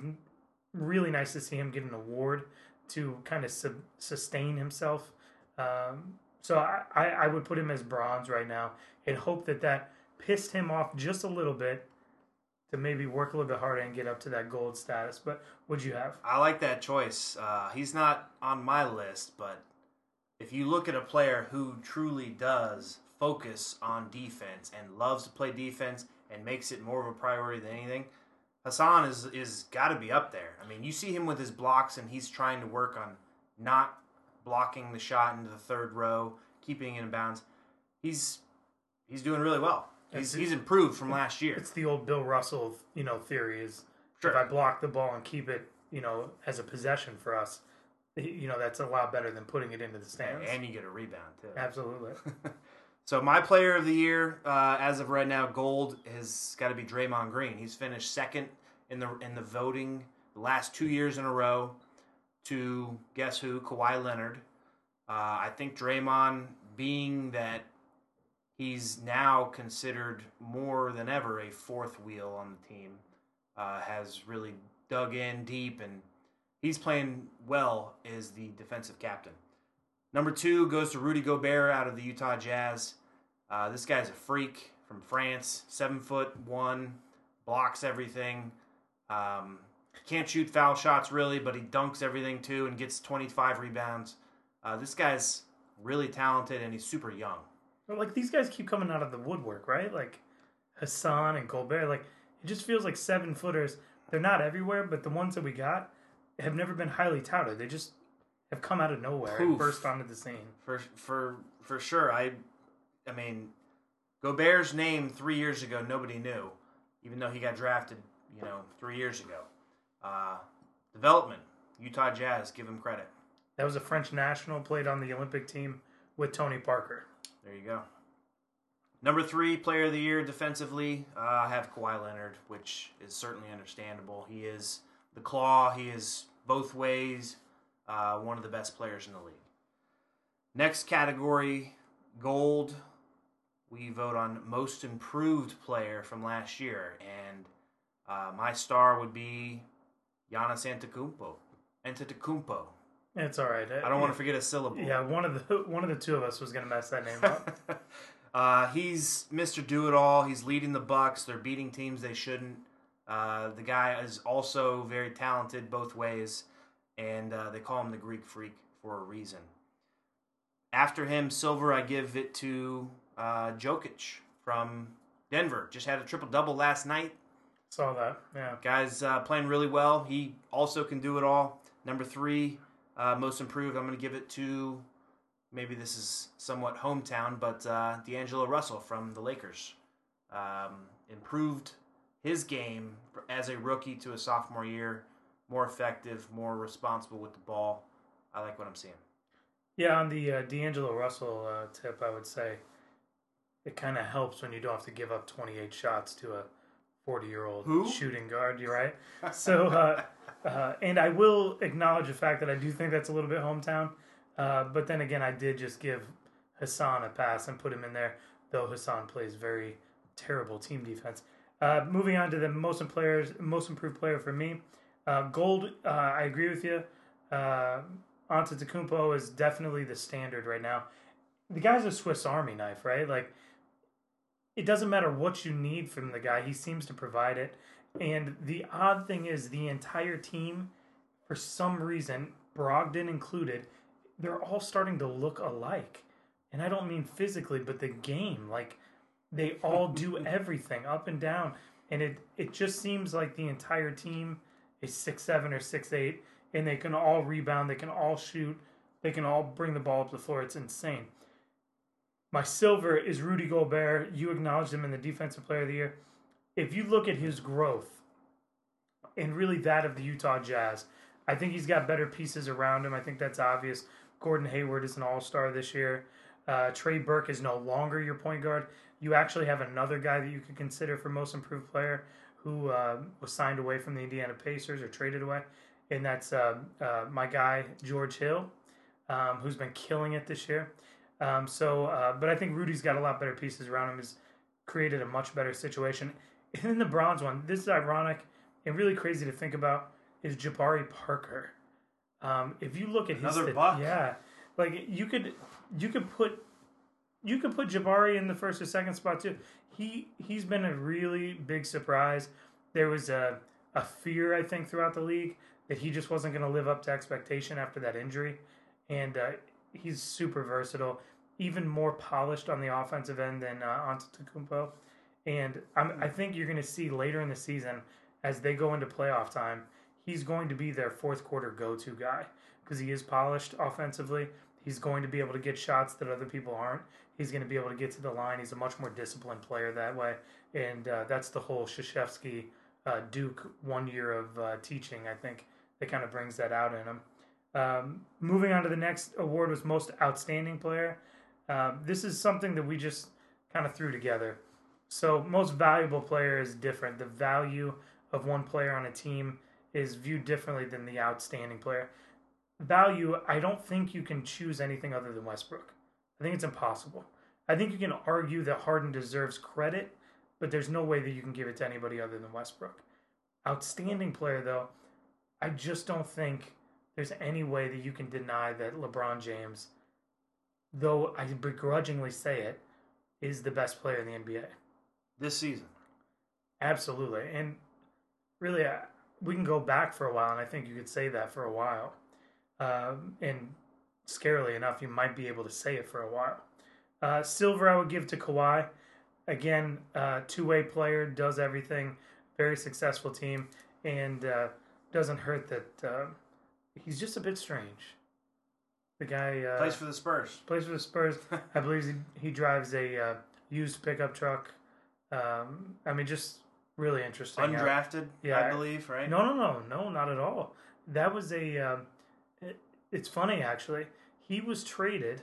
really nice to see him get an award to kind of sub- sustain himself. Um, so I, I, would put him as bronze right now and hope that that pissed him off just a little bit to maybe work a little bit harder and get up to that gold status. But would you have? I like that choice. Uh, he's not on my list, but if you look at a player who truly does focus on defense and loves to play defense and makes it more of a priority than anything, Hassan is is got to be up there. I mean, you see him with his blocks, and he's trying to work on not blocking the shot into the third row, keeping it in bounds. He's he's doing really well. He's he's improved from last year. It's the old Bill Russell, you know, theory is Sure. if I block the ball and keep it, you know, as a possession for us, you know, that's a lot better than putting it into the stands. And you get a rebound too. Absolutely. So my player of the year, uh, as of right now, gold has got to be Draymond Green. He's finished second in the in the voting the last two years in a row to guess who Kawhi Leonard. Uh, I think Draymond, being that he's now considered more than ever a fourth wheel on the team, uh, has really dug in deep and he's playing well as the defensive captain. Number two goes to Rudy Gobert out of the Utah Jazz. Uh, this guy's a freak from France, seven foot one, blocks everything. Um, can't shoot foul shots really, but he dunks everything too and gets 25 rebounds. Uh, this guy's really talented and he's super young. Like these guys keep coming out of the woodwork, right? Like Hassan and Gobert. Like it just feels like seven footers. They're not everywhere, but the ones that we got have never been highly touted. They just have come out of nowhere and burst onto the scene. For for for sure. I I mean, Gobert's name three years ago nobody knew, even though he got drafted, you know, three years ago. Uh, development, Utah Jazz, give him credit. That was a French national played on the Olympic team with Tony Parker. There you go. Number three, player of the year defensively, uh, I have Kawhi Leonard, which is certainly understandable. He is the claw. He is both ways uh, one of the best players in the league. Next category, gold. We vote on most improved player from last year, and uh, my star would be Giannis Antetokounmpo. Antetokounmpo. It's all right. I don't want to forget a syllable. Yeah, one of the one of the two of us was gonna mess that name up. uh, he's Mr. Do It All. He's leading the Bucks. They're beating teams they shouldn't. Uh, the guy is also very talented both ways, and uh, they call him the Greek Freak for a reason. After him, silver, I give it to uh, Jokic from Denver. Just had a triple double last night. Saw that. Yeah. Guy's uh, playing really well. He also can do it all. Number three, uh, most improved. I'm going to give it to maybe this is somewhat hometown, but uh, D'Angelo Russell from the Lakers. Um, improved his game as a rookie to a sophomore year. More effective, more responsible with the ball. I like what I'm seeing. Yeah, on the uh, D'Angelo Russell uh, tip, I would say it kind of helps when you don't have to give up 28 shots to a 40 year old shooting guard. You're right? So, uh, uh, and I will acknowledge the fact that I do think that's a little bit hometown. Uh, but then again, I did just give Hassan a pass and put him in there, though Hassan plays very terrible team defense. Uh, moving on to the most players, most improved player for me, uh, Gold. Uh, I agree with you. Uh, Antetokounmpo is definitely the standard right now. The guy's a Swiss Army knife, right? Like, it doesn't matter what you need from the guy; he seems to provide it. And the odd thing is, the entire team, for some reason, Brogdon included, they're all starting to look alike. And I don't mean physically, but the game. Like, they all do everything up and down. And it, it just seems like the entire team is six seven or six eight, and they can all rebound, they can all shoot, they can all bring the ball up the floor. It's insane. My silver is Rudy Gobert. You acknowledged him in the Defensive Player of the Year. If you look at his growth, and really that of the Utah Jazz, I think he's got better pieces around him. I think that's obvious. Gordon Hayward is an all star this year. Uh, Trey Burke is no longer your point guard. You actually have another guy that you could consider for most improved player who uh, was signed away from the Indiana Pacers or traded away, and that's uh, uh, my guy George Hill, um, who's been killing it this year. Um, so, uh, but I think Rudy's got a lot better pieces around him. Has created a much better situation. And in the bronze one, this is ironic and really crazy to think about. Is Jabari Parker? Um, if you look at his Another stat- buck. yeah, like you could you could put you could put Jabari in the first or second spot too. He he's been a really big surprise. There was a a fear I think throughout the league that he just wasn't going to live up to expectation after that injury, and uh, he's super versatile, even more polished on the offensive end than uh, Antetokounmpo. And I'm, I think you're going to see later in the season as they go into playoff time, he's going to be their fourth quarter go to guy because he is polished offensively. He's going to be able to get shots that other people aren't. He's going to be able to get to the line. He's a much more disciplined player that way. And uh, that's the whole Krzyzewski uh, Duke one year of uh, teaching, I think, that kind of brings that out in him. Um, moving on to the next award was Most Outstanding Player. Um, this is something that we just kind of threw together. So, most valuable player is different. The value of one player on a team is viewed differently than the outstanding player. Value, I don't think you can choose anything other than Westbrook. I think it's impossible. I think you can argue that Harden deserves credit, but there's no way that you can give it to anybody other than Westbrook. Outstanding player, though, I just don't think there's any way that you can deny that LeBron James, though I begrudgingly say it, is the best player in the NBA. This season. Absolutely. And really, uh, we can go back for a while, and I think you could say that for a while. Um, and scarily enough, you might be able to say it for a while. Uh, silver, I would give to Kawhi. Again, uh, two way player, does everything, very successful team, and uh, doesn't hurt that uh, he's just a bit strange. The guy uh, Plays for the Spurs. plays for the Spurs. I believe he, he drives a uh, used pickup truck. Um, I mean, just really interesting. Undrafted, Yeah. I believe, right? No, no, no, no, not at all. That was a. Um, it's funny actually. He was traded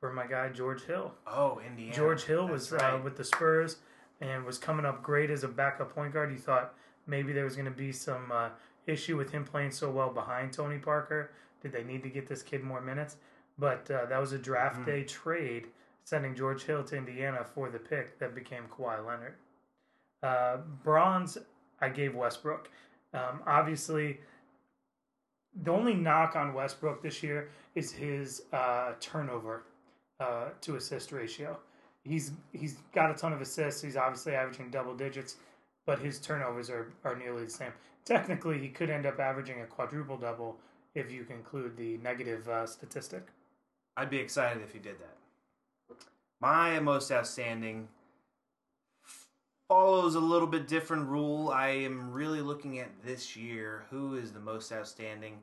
for my guy George Hill. Oh, Indiana. George Hill That's was uh, with the Spurs and was coming up great as a backup point guard. You thought maybe there was going to be some uh, issue with him playing so well behind Tony Parker. Did they need to get this kid more minutes? But uh, that was a draft Mm-hmm. day trade sending George Hill to Indiana for the pick that became Kawhi Leonard. Uh, bronze, I gave Westbrook. Um, obviously, the only knock on Westbrook this year is his uh, turnover uh, to assist ratio. He's he's got a ton of assists. He's obviously averaging double digits, but his turnovers are, are nearly the same. Technically, he could end up averaging a quadruple double if you conclude the negative uh, statistic. I'd be excited if he did that. My most outstanding follows a little bit different rule. I am really looking at this year who is the most outstanding.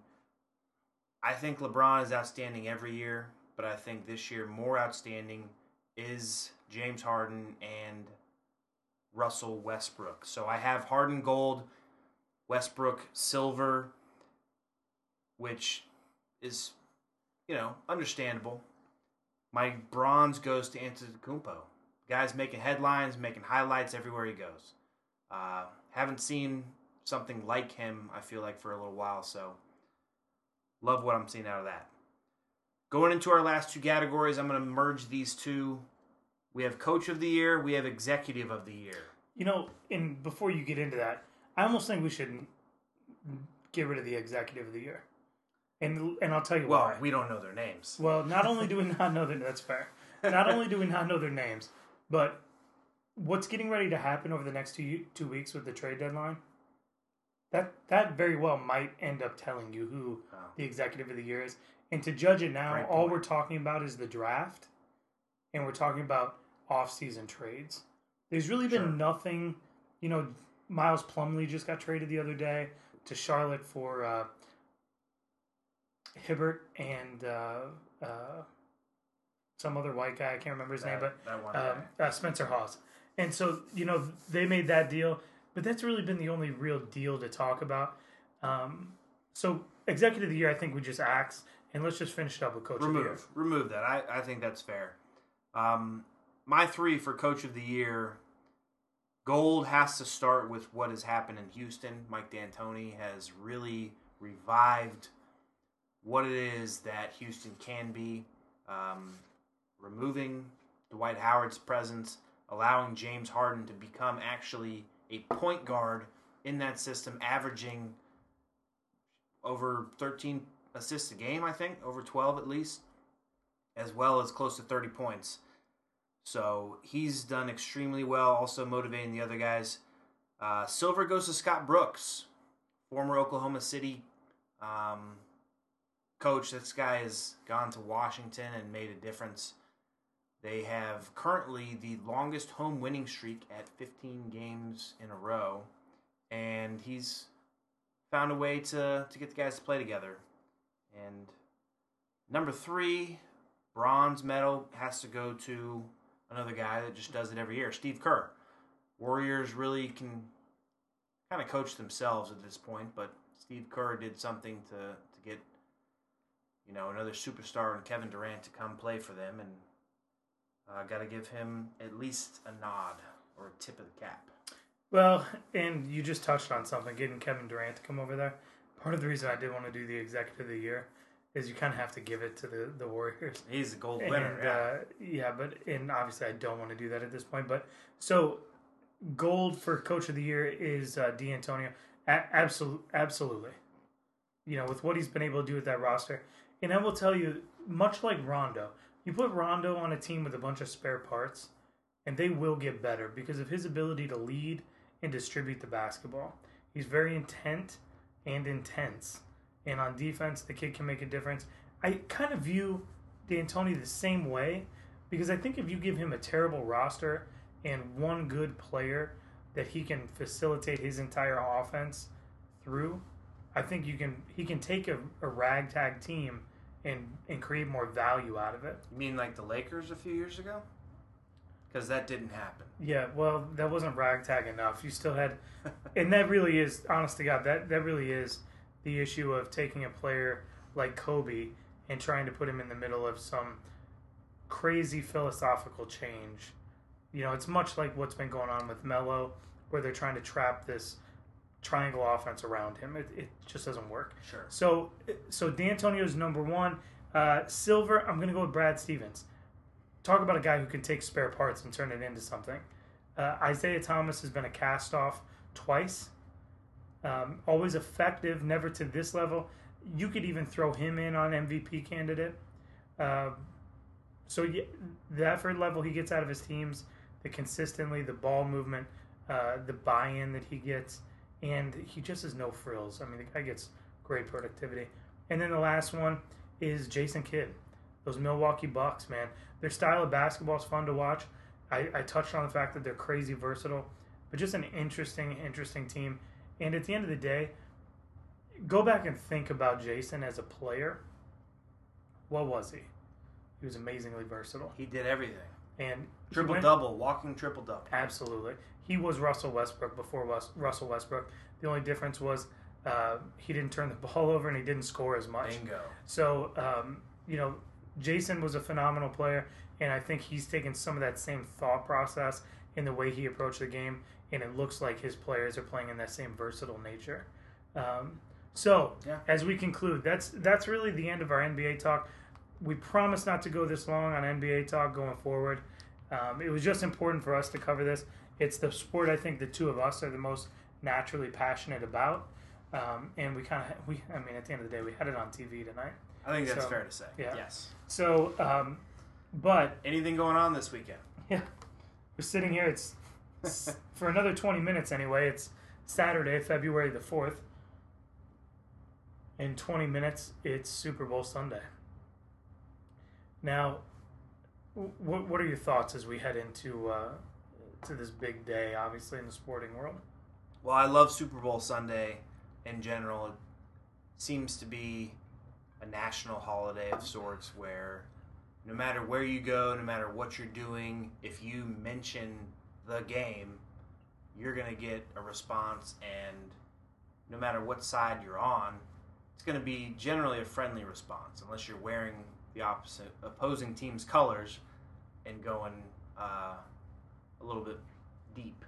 I think LeBron is outstanding every year, but I think this year more outstanding is James Harden and Russell Westbrook. So I have Harden gold, Westbrook silver, which is you know, understandable. My bronze goes to Antetokounmpo. Guy's making headlines, making highlights everywhere he goes. Uh, haven't seen something like him, I feel like, for a little while, so love what I'm seeing out of that. Going into our last two categories, I'm going to merge these two. We have Coach of the Year, we have Executive of the Year. You know, and before you get into that, I almost think we should get rid of the executive of the year. And and I'll tell you Well, why. we don't know their names. Well, not only do we not know their that's fair. Not only do we not know their names, but what's getting ready to happen over the next two two weeks with the trade deadline, that that very well might end up telling you who Oh. the executive of the year is. And to judge it now, all we're talking about is the draft, and we're talking about off-season trades. There's really been Sure. nothing. You know, Miles Plumlee just got traded the other day to Charlotte for uh, Hibbert and uh, uh, some other white guy. I can't remember his name, but That- that one um, uh, Spencer Hawes. And so, you know, they made that deal, but that's really been the only real deal to talk about. Um, so, executive of the year, I think we just axe, and let's just finish it up with coach of the year. remove remove that. I, I think that's fair. Um, my three for coach of the year. Gold has to start with what has happened in Houston. Mike D'Antoni has really revived what it is that Houston can be. Um, removing Dwight Howard's presence, allowing James Harden to become actually a point guard in that system, averaging over 13 assists a game, I think, over 12 at least, as well as close to 30 points. So he's done extremely well, also motivating the other guys. Uh, silver goes to Scott Brooks, former Oklahoma City um, coach. This guy has gone to Washington and made a difference. They have currently the longest home winning streak at 15 games in a row, and he's found a way to, to get the guys to play together. And number three, bronze medal has to go to another guy that just does it every year, Steve Kerr. Warriors really can kind of coach themselves at this point, but Steve Kerr did something to, to get you know another superstar and Kevin Durant to come play for them, and uh, got to give him at least a nod or a tip of the cap. Well, and you just touched on something, getting Kevin Durant to come over there. Part of the reason I did want to do the executive of the year is you kind of have to give it to the, the Warriors. He's a gold And, winner. yeah. uh, yeah, but and obviously I don't want to do that at this point. But so gold for coach of the year is uh, D'Antonio. A- absolutely, absolutely. You know, with what he's been able to do with that roster, and I will tell you, much like Rondo, you put Rondo on a team with a bunch of spare parts, and they will get better because of his ability to lead and distribute the basketball. He's very intent and intense, and on defense, the kid can make a difference. I kind of view D'Antoni the same way because I think if you give him a terrible roster and one good player that he can facilitate his entire offense through, I think you can he can take a, a ragtag team and and create more value out of it. You mean like the Lakers a few years ago? Because that didn't happen. Yeah, well, that wasn't ragtag enough. You still had, and that really is, honest to God, that that really is the issue of taking a player like Kobe and trying to put him in the middle of some crazy philosophical change. You know, it's much like what's been going on with Melo, where they're trying to trap this triangle offense around him. It, it just doesn't work. Sure. So, so D'Antonio's number one. Uh, Silver, I'm going to go with Brad Stevens. Talk about a guy who can take spare parts and turn it into something. Uh, Isaiah Thomas has been a cast off twice. Um, always effective, never to this level. You could even throw him in on MVP candidate. Uh, so yeah, the effort level he gets out of his teams, the consistently, the ball movement, uh, the buy-in that he gets, and he just has no frills. I mean, the guy gets great productivity. And then the last one is Jason Kidd. Those Milwaukee Bucks, man. Their style of basketball is fun to watch. I, I touched on the fact that they're crazy versatile, but just an interesting, interesting team. And at the end of the day, go back and think about Jason as a player. What was he? He was amazingly versatile. He did everything. And Triple went- double, walking triple double. Absolutely. He was Russell Westbrook before Russell Westbrook. The only difference was uh, he didn't turn the ball over and he didn't score as much. Bingo. So, um, you know, Jason was a phenomenal player, and I think he's taken some of that same thought process in the way he approached the game, and it looks like his players are playing in that same versatile nature. Um, so, Yeah. as we conclude, that's that's really the end of our NBA talk. We promise not to go this long on NBA talk going forward. Um, it was just important for us to cover this. It's the sport I think the two of us are the most naturally passionate about, um, and we kind of we. I mean, at the end of the day, we had it on TV tonight. I think that's So, fair to say. yeah. Yes. So, um, but Anything going on this weekend? yeah, we're sitting here. It's s- for another twenty minutes anyway. It's Saturday, February the fourth. In twenty minutes, it's Super Bowl Sunday. Now, what what are your thoughts as we head into uh, to this big day? Obviously, in the sporting world. Well, I love Super Bowl Sunday in general. It seems to be a national holiday of sorts where no matter where you go, no matter what you're doing, if you mention the game, you're going to get a response, and no matter what side you're on, it's going to be generally a friendly response, unless you're wearing the opposite opposing team's colors and going uh, a little bit deep.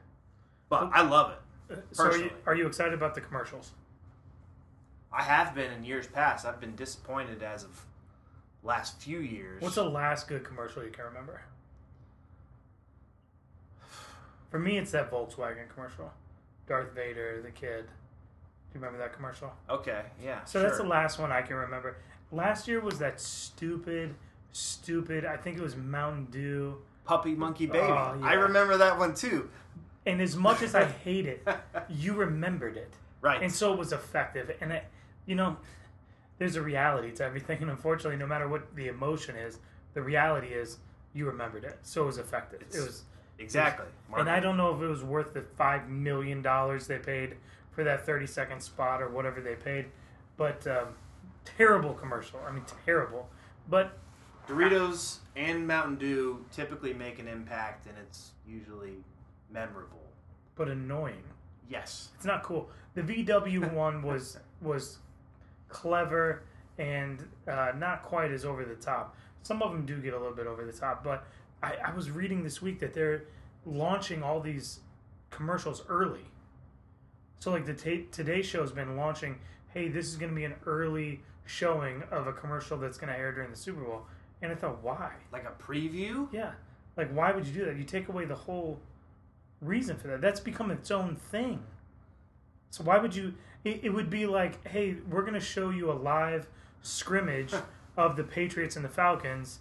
But I love it. Uh, So, are you, are you excited about the commercials? I have been in years past. I've been disappointed as of last few years. What's the last good commercial you can remember? For me, it's that Volkswagen commercial. Darth Vader, the kid. Do you remember that commercial? okay? Yeah. So that's the last one I can remember. Last year was that stupid, stupid. I think it was Mountain Dew. puppy monkey baby. Oh, yeah. I remember that one too. And as much as I hate it, you remembered it, Right. and so it was effective. And it, you know, there's a reality to everything, and unfortunately, no matter what the emotion is, the reality is you remembered it, so it was effective. It's- it was. exactly. And I don't know if it was worth the five million dollars they paid for that thirty second spot or whatever they paid, but um, terrible commercial. I mean, terrible. But Doritos and Mountain Dew typically make an impact, and it's usually memorable. but annoying. Yes. It's not cool. The VW one was was clever and uh, not quite as over the top. Some of them do get a little bit over the top, but I, I was reading this week that they're launching all these commercials early. So like the ta Today Show's been launching. Hey, this is going to be an early showing of a commercial that's going to air during the Super Bowl. And I thought, why? Like a preview. Yeah. Like, why would you do that? You take away the whole reason for that. That's become its own thing. So why would you? It, it would be like, hey, we're going to show you a live scrimmage of the Patriots and the Falcons,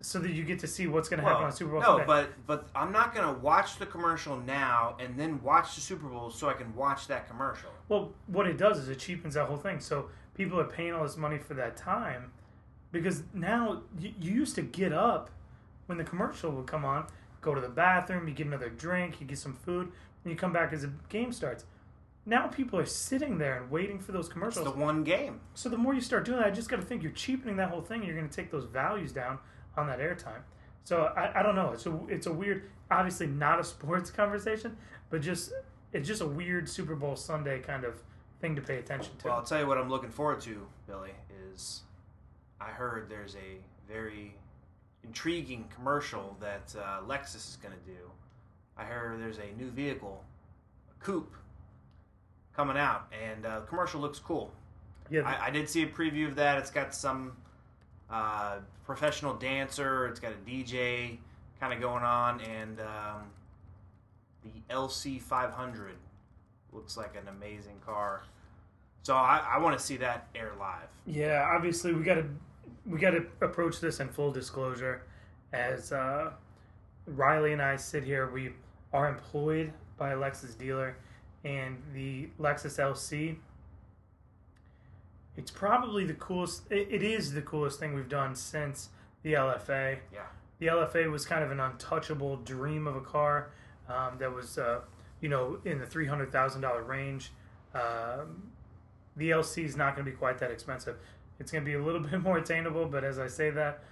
so that you get to see what's going to happen on Super Bowl no, but but I'm not gonna watch the commercial now and then watch the Super Bowl so I can watch that commercial. Well, what it does is it cheapens that whole thing. So people are paying all this money for that time because now you, you used to get up when the commercial would come on, go to the bathroom, you get another drink, you get some food, and you come back as the game starts. Now people are sitting there and waiting for those It's commercials. the one game. so the more you start doing that, I just got to think you're cheapening that whole thing, and you're going to take those values down on that airtime. So I, I don't know. It's a it's a weird, obviously not a sports conversation, but just it's just a weird Super Bowl Sunday kind of thing to pay attention to. Well, I'll tell you what I'm looking forward to, Billy, is I heard there's a very intriguing commercial that uh, Lexus is going to do. I heard there's a new vehicle, a coupe, coming out, and uh, the commercial looks cool. Yeah, I, I did see a preview of that. It's got some uh, professional dancer. It's got a DJ kind of going on, and um, the LC 500 looks like an amazing car. So I, I want to see that air live. Yeah, obviously we got to we got to approach this in full disclosure. As uh, Riley and I sit here, we are employed by a Lexus dealer, and the Lexus LC. It's probably the coolest. It, it is the coolest thing we've done since the LFA. Yeah. The LFA was kind of an untouchable dream of a car um, that was, uh, you know, in the three hundred thousand dollar range. Um, the LC is not going to be quite that expensive. It's going to be a little bit more attainable, but as I say that,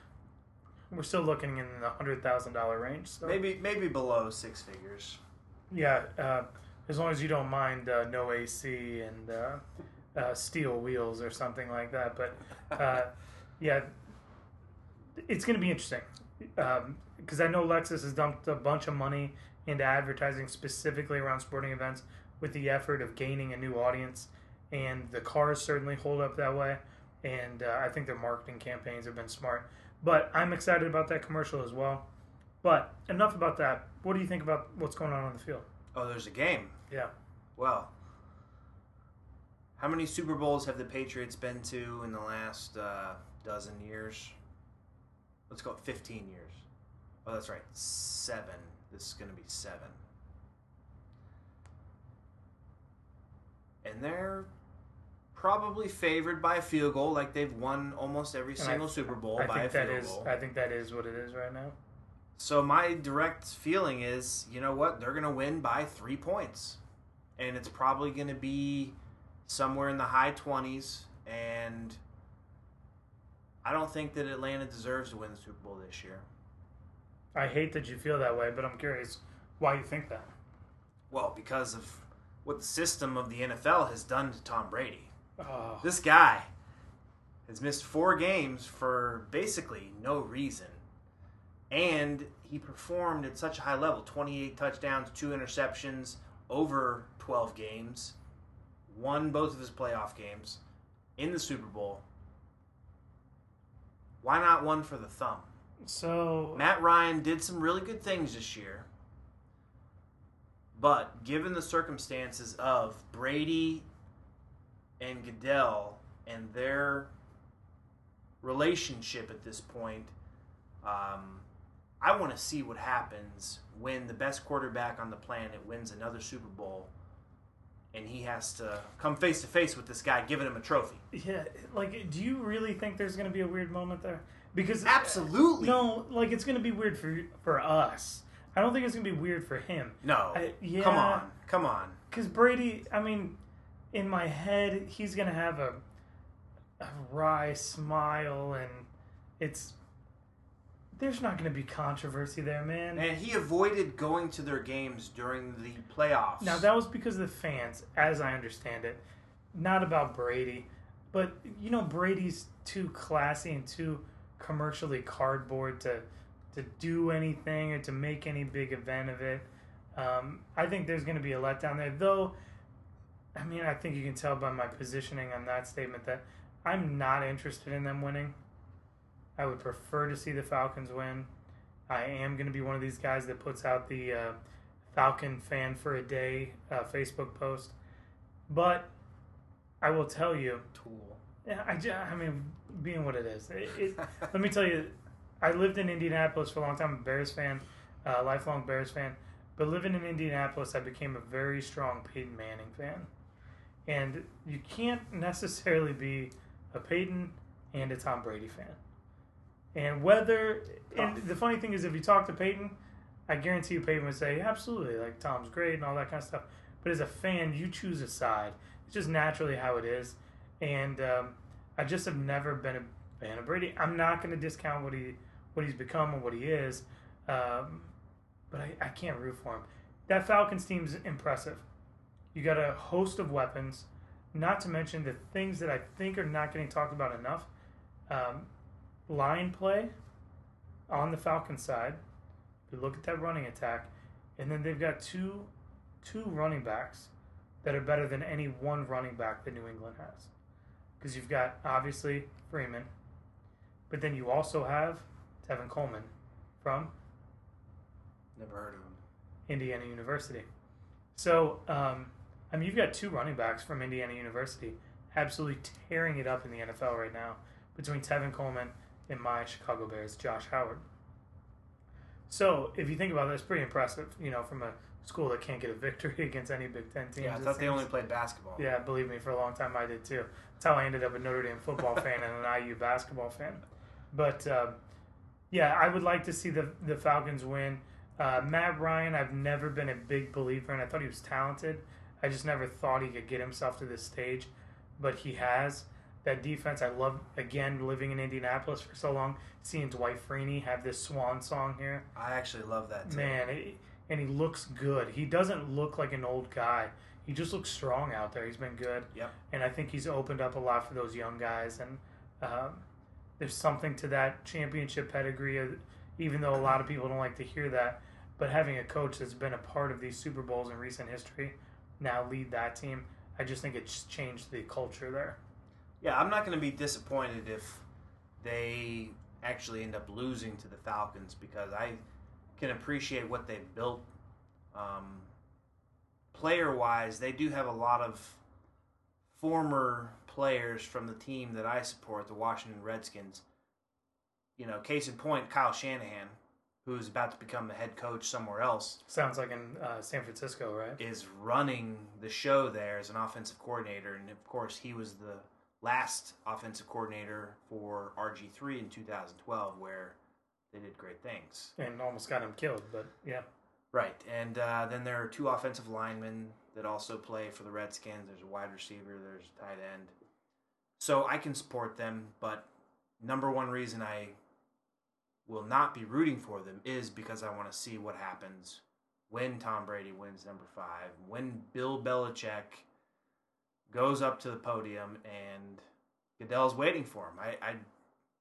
we're still looking in the hundred thousand dollar range. So Maybe maybe below six figures. yeah, uh, as long as you don't mind uh, no AC and uh, uh, steel wheels or something like that. But uh, yeah, it's going to be interesting because I know Lexus has dumped a bunch of money into advertising specifically around sporting events with the effort of gaining a new audience, and the cars certainly hold up that way. And uh, I think their marketing campaigns have been smart. But I'm excited about that commercial as well. But enough about that. What do you think about what's going on on the field? Oh, there's a game. Yeah. Well, how many Super Bowls have the Patriots been to in the last uh, dozen years? Let's go 15 years. Oh, that's right. Seven. This is going to be seven. And they're probably favored by a field goal, like they've won almost every I- single Super Bowl I by a think that field is. goal. I think that is what it is right now. So my direct feeling is, you know what? They're going to win by three points, and it's probably going to be somewhere in the high twenties. And I don't think that Atlanta deserves to win the Super Bowl this year. I hate that you feel that way, but I'm curious why you think that. Well, because of what the system of the NFL has done to Tom Brady. Oh, This guy has missed four games for basically no reason. And he performed at such a high level 28 touchdowns, two interceptions over 12 games, won both of his playoff games in the Super Bowl. Why not one for the thumb? so Matt Ryan did some really good things this year. But given the circumstances of Brady and Goodell and their relationship at this point, um, I want to see what happens when the best quarterback on the planet wins another Super Bowl and he has to come face to face with this guy giving him a trophy. yeah, like, do you really think there's going to be a weird moment there? Because Absolutely. no, like it's going to be weird for for us. I don't think it's going to be weird for him. No. I- yeah. Come on. Come on. Because Brady, I mean, in my head, he's gonna have a a wry smile, and it's there's not gonna be controversy there, man. And he avoided going to their games during the playoffs. Now that was because of the fans, as I understand it, not about Brady. But you know, Brady's too classy and too commercially cardboard to to do anything or to make any big event of it. Um, I think there's going to be a letdown there, though. I mean, I think you can tell by my positioning on that statement that I'm not interested in them winning. I would prefer to see the Falcons win. I am going to be one of these guys that puts out the uh, Falcon fan for a day uh, Facebook post. But I will tell you, tool. yeah, I, ju- I mean, being what it is, it, it, let me tell you, I lived in Indianapolis for a long time, I'm a Bears fan, uh, lifelong Bears fan. But living in Indianapolis, I became a very strong Peyton Manning fan. And you can't necessarily be a Peyton and a Tom Brady fan. And whether, and the funny thing is, if you talk to Peyton, I guarantee you Peyton would say, absolutely, like Tom's great and all that kind of stuff. But as a fan, you choose a side. It's just naturally how it is. And um, I just have never been a fan of Brady. I'm not going to discount what he what he's become and what he is, um, but I, I can't root for him. That Falcons team's impressive. You got a host of weapons, not to mention the things that I think are not getting talked about enough. Um, line play on the Falcons side, you look at that running attack, and then they've got two two running backs that are better than any one running back that New England has. Because you've got obviously Freeman, but then you also have Tevin Coleman from Never heard of him. Indiana University. So, um, I mean, you've got two running backs from Indiana University absolutely tearing it up in the NFL right now between Tevin Coleman and my Chicago Bears, Josh Howard. So, if you think about it, it's pretty impressive, you know, from a school that can't get a victory against any Big Ten teams. Yeah, I thought they only played basketball. Yeah, believe me, for a long time I did too. That's how I ended up a Notre Dame football fan and an IU basketball fan. But um, yeah, I would like to see the the Falcons win. Uh, Matt Ryan, I've never been a big believer, and I thought he was talented. I just never thought he could get himself to this stage, but he has. That defense, I love. Again, living in Indianapolis for so long, seeing Dwight Freeney have this swan song here. I actually love that too. Man, it, and he looks good. He doesn't look like an old guy. He just looks strong out there. He's been good. Yep. And I think he's opened up a lot for those young guys. And um, there's something to that championship pedigree, uh, even though a lot of people don't like to hear that. But having a coach that's been a part of these Super Bowls in recent history now lead that team, I just think it's changed the culture there. Yeah, I'm not going to be disappointed if they actually end up losing to the Falcons because I can appreciate what they've built. Um, player wise, they do have a lot of former players from the team that I support, the Washington Redskins. You know, case in point, Kyle Shanahan, who's about to become the head coach somewhere else, Sounds like in uh, San Francisco, right? is running the show there as an offensive coordinator. And of course, he was the last offensive coordinator for RG3 in 2012, where they did great things. And almost got him killed, but yeah. Right. And uh, then there are two offensive linemen that also play for the Redskins. There's a wide receiver, there's a tight end. So I can support them, but number one reason I will not be rooting for them is because I want to see what happens when Tom Brady wins number five, when Bill Belichick goes up to the podium and Goodell's waiting for him. I, I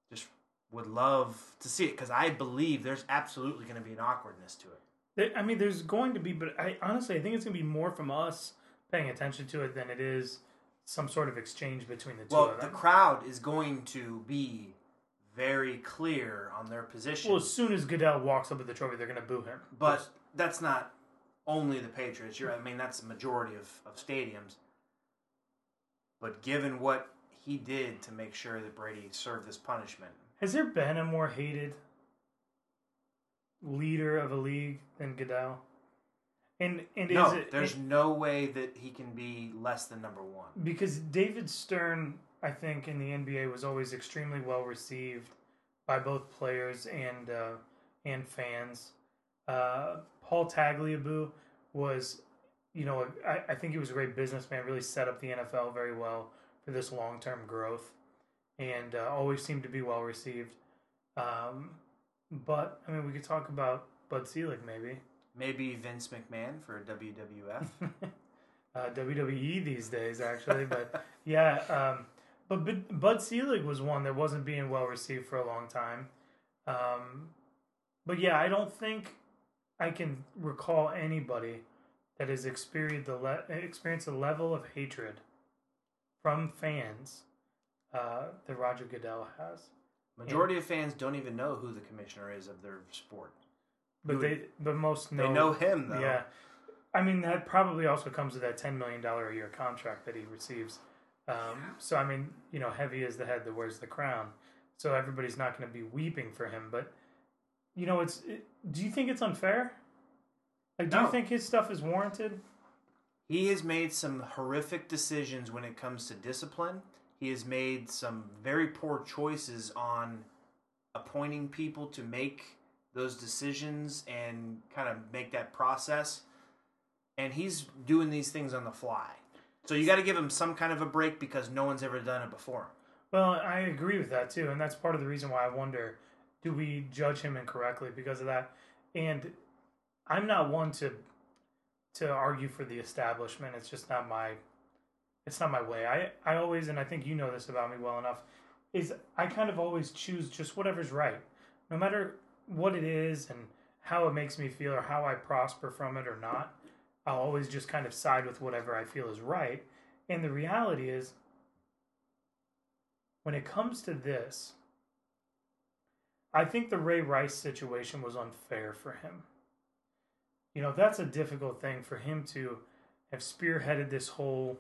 just would love to see it because I believe there's absolutely going to be an awkwardness to it. I mean, there's going to be, but I honestly, I think it's going to be more from us paying attention to it than it is some sort of exchange between the two Well, the crowd is going to be very clear on their position, well, as soon as Goodell walks up with the trophy, they're going to boo him. but that's not only the Patriots. You're, I mean, that's the majority of, of stadiums. But given what he did to make sure that Brady served this punishment, Has there been a more hated leader of a league than Goodell? And and no, is it there's no way that he can be less than number one. because David Stern, I think, in the NBA was always extremely well received by both players and uh, and fans. Uh, Paul Tagliabue was, you know, I, I think he was a great businessman. Really set up the NFL very well for this long term growth, and uh, always seemed to be well received. Um, but I mean, we could talk about Bud Selig maybe. Maybe Vince McMahon for WWF. uh, WWE these days, actually. But yeah, um, but, Bud Selig was one that wasn't being well received for a long time. Um, but yeah, I don't think I can recall anybody that has experienced the le- experienced the level of hatred from fans uh, that Roger Goodell has. Majority of fans don't even know who the commissioner is of their sport. But Who- they, but most know, They know him though. Yeah, I mean that probably also comes with that ten million dollar a year contract that he receives. Um, so I mean, you know, heavy is the head that wears the crown. So everybody's not going to be weeping for him. But you know, it's. It, do you think it's unfair? Like, do No. you think his stuff is warranted? He has made some horrific decisions when it comes to discipline. He has made some very poor choices on appointing people to make those decisions and kind of make that process. And he's doing these things on the fly. So you got to give him some kind of a break because no one's ever done it before. Well, I agree with that too, and that's part of the reason why I wonder: do we judge him incorrectly because of that? And I'm not one to to argue for the establishment. It's just not my it's not my way. I I always, and I think you know this about me well enough, is I kind of always choose just whatever's right, no matter what it is and how it makes me feel or how I prosper from it or not. I'll always just kind of side with whatever I feel is right. And the reality is, when it comes to this, I think the Ray Rice situation was unfair for him. You know, that's a difficult thing for him to have spearheaded this whole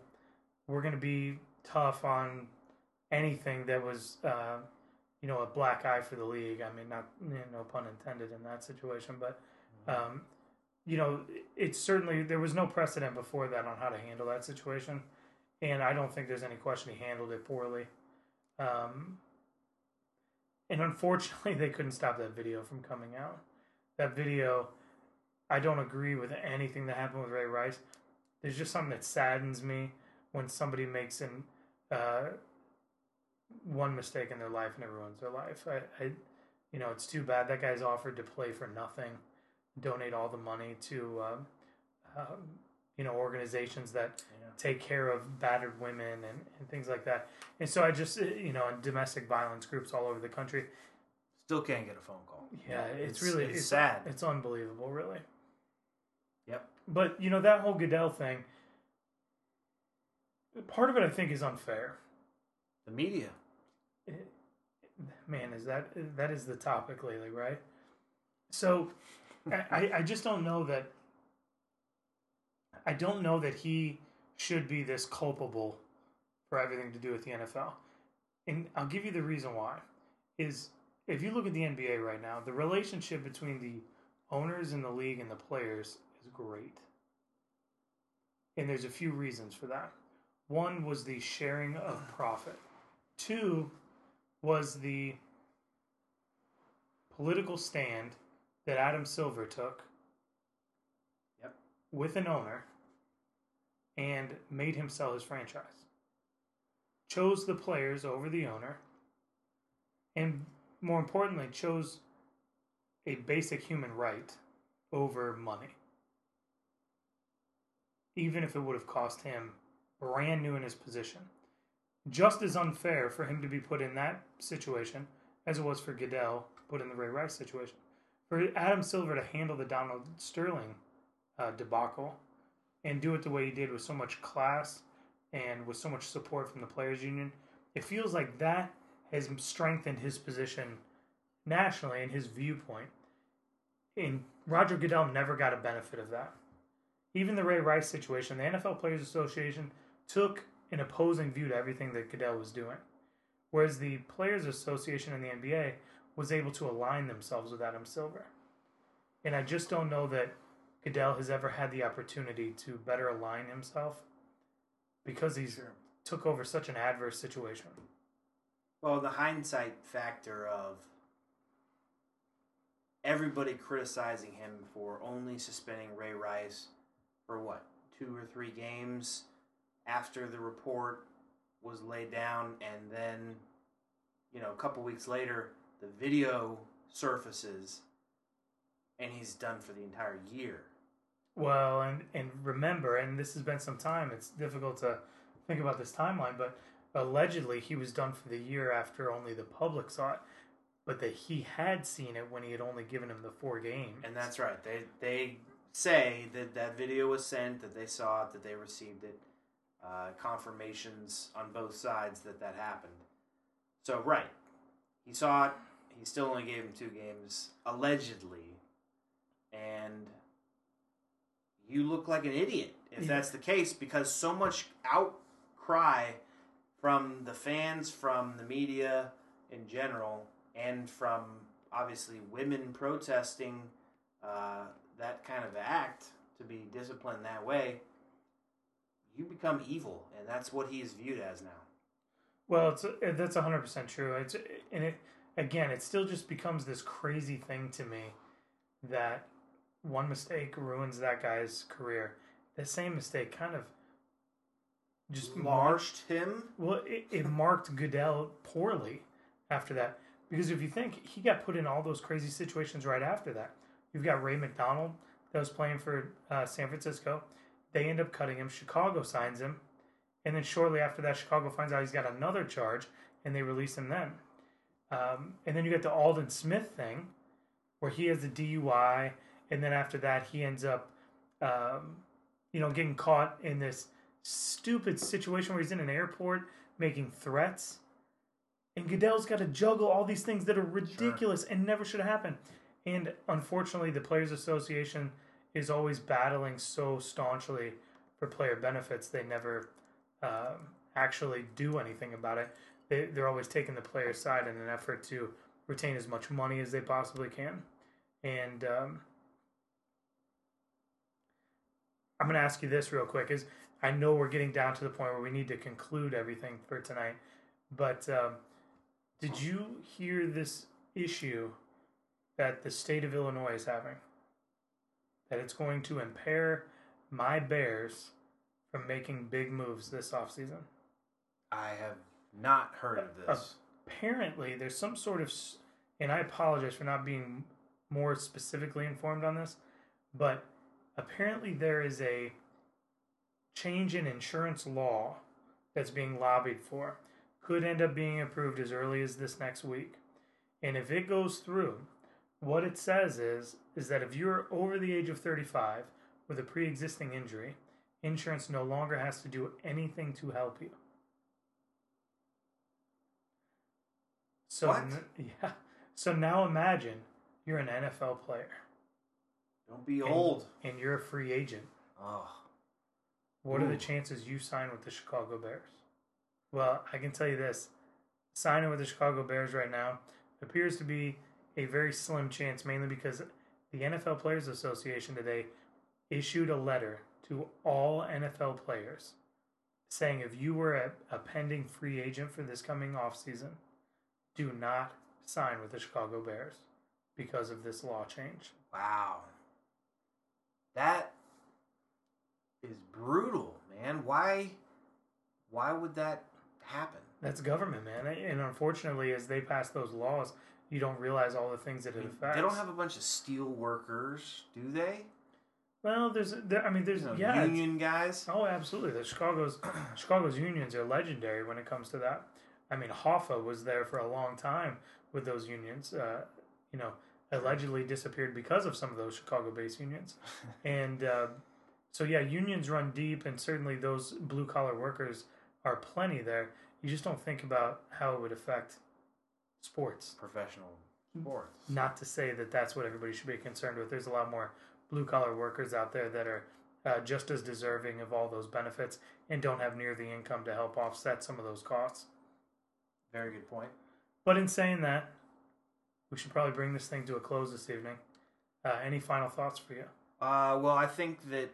we're going to be tough on anything that was, uh, you know, a black eye for the league. I mean, not, you know, no pun intended in that situation, but, um, you know, it's certainly, there was no precedent before that on how to handle that situation. And I don't think there's any question he handled it poorly. Um, and unfortunately, they couldn't stop that video from coming out. That video, I don't agree with anything that happened with Ray Rice. There's just something that saddens me when somebody makes an uh, one mistake in their life and it ruins their life. I, I, you know, it's too bad that guy's offered to play for nothing, donate all the money to, um, um, you know, organizations that Yeah. take care of battered women and, and things like that. And so I just, uh, you know, and domestic violence groups all over the country. Still can't get a phone call. Yeah, it's, really it's sad. It's unbelievable, really. Yep. But you know that whole Goodell thing. Part of it, I think, is unfair. The media. Man, is that that is the topic lately, right? So, I- I just don't know that. I don't know that he should be this culpable for everything to do with the NFL, and I'll give you the reason why. Is if you look at the NBA right now, the relationship between the owners in the league and the players is great. And there's a few reasons for that. One was the sharing of profit. Two was the political stand that Adam Silver took Yep. with an owner and made him sell his franchise. Chose the players over the owner and more importantly chose a basic human right over money. Even if it would have cost him brand new in his position. Just as unfair for him to be put in that situation as it was for Goodell put in the Ray Rice situation. For Adam Silver to handle the Donald Sterling uh, debacle and do it the way he did with so much class and with so much support from the players union, it feels like that has strengthened his position nationally and his viewpoint. And Roger Goodell never got a benefit of that. Even the Ray Rice situation, the NFL Players Association took an opposing view to everything that Goodell was doing. Whereas the Players Association in the NBA was able to align themselves with Adam Silver. And I just don't know that Goodell has ever had the opportunity to better align himself because he's took over such an adverse situation. Well, the hindsight factor of everybody criticizing him for only suspending Ray Rice for what, two or three games after the report was laid down, and then, you know, a couple weeks later, the video surfaces and he's done for the entire year. Well, and and remember, and this has been some time. It's difficult to think about this timeline, but allegedly he was done for the year after only the public saw it, but that he had seen it when he had only given him the four games. And that's right. They they say that that video was sent, that they saw it, that they received it. Uh, confirmations on both sides that that happened. So right, he saw it. He still only gave him two games allegedly, and you look like an idiot if Yeah. that's the case because so much outcry from the fans, from the media in general, and from obviously women protesting uh, that kind of act to be disciplined that way, you become evil, and that's what he is viewed as now. Well, it's that's hundred percent true. It's and it again, it still just becomes this crazy thing to me that one mistake ruins that guy's career. The same mistake kind of just marked him. Well, it, it marked Goodell poorly after that because if you think he got put in all those crazy situations right after that, you've got Ray McDonald that was playing for uh, San Francisco. They end up cutting him. Chicago signs him, and then shortly after that, Chicago finds out he's got another charge, and they release him then. Um, and then you get the Aldon Smith thing, where he has a DUI, and then after that he ends up, um, you know, getting caught in this stupid situation where he's in an airport making threats, and Goodell's got to juggle all these things that are ridiculous and never should have happened. And unfortunately, the Players Association is always battling so staunchly for player benefits. They never um, actually do anything about it. They, they're always taking the player's side in an effort to retain as much money as they possibly can. And um, I'm going to ask you this real quick: is I know we're getting down to the point where we need to conclude everything for tonight, but um, did you hear this issue that the state of Illinois is having? That it's going to impair my Bears from making big moves this offseason. I have not heard of this. Apparently, there's some sort of, and I apologize for not being more specifically informed on this, but apparently there is a change in insurance law that's being lobbied for. Could end up being approved as early as this next week. And if it goes through, what it says is is that if you're over the age of 35 with a pre-existing injury, insurance no longer has to do anything to help you. So What? yeah. So now imagine you're an NFL player Don't be and- old. and you're a free agent. Oh, What are the chances you sign with the Chicago Bears? Well, I can tell you this signing with the Chicago Bears right now appears to be a very slim chance, mainly because the NFL Players Association today issued a letter to all NFL players saying if you were a, a pending free agent for this coming offseason, do not sign with the Chicago Bears because of this law change. wow. That is brutal, man. Why? Why would that happen? That's government, man. And unfortunately, as they pass those laws, you don't realize all the things that it affects. They don't have a bunch of steel workers, do they? Well, there's, there, I mean, there's, You know, yeah. union guys. Oh, absolutely. The Chicago's Chicago's unions are legendary when it comes to that. I mean, Hoffa was there for a long time with those unions. Uh, you know, allegedly disappeared because of some of those Chicago-based unions, and uh, so yeah, unions run deep, and certainly those blue-collar workers are plenty there. You just don't think about how it would affect sports. Professional sports. Not to say that that's what everybody should be concerned with. There's a lot more blue collar workers out there that are uh, just as deserving of all those benefits and don't have near the income to help offset some of those costs. Very good point. But in saying that, we should probably bring this thing to a close this evening. Uh, any final thoughts for you? Uh, well, I think that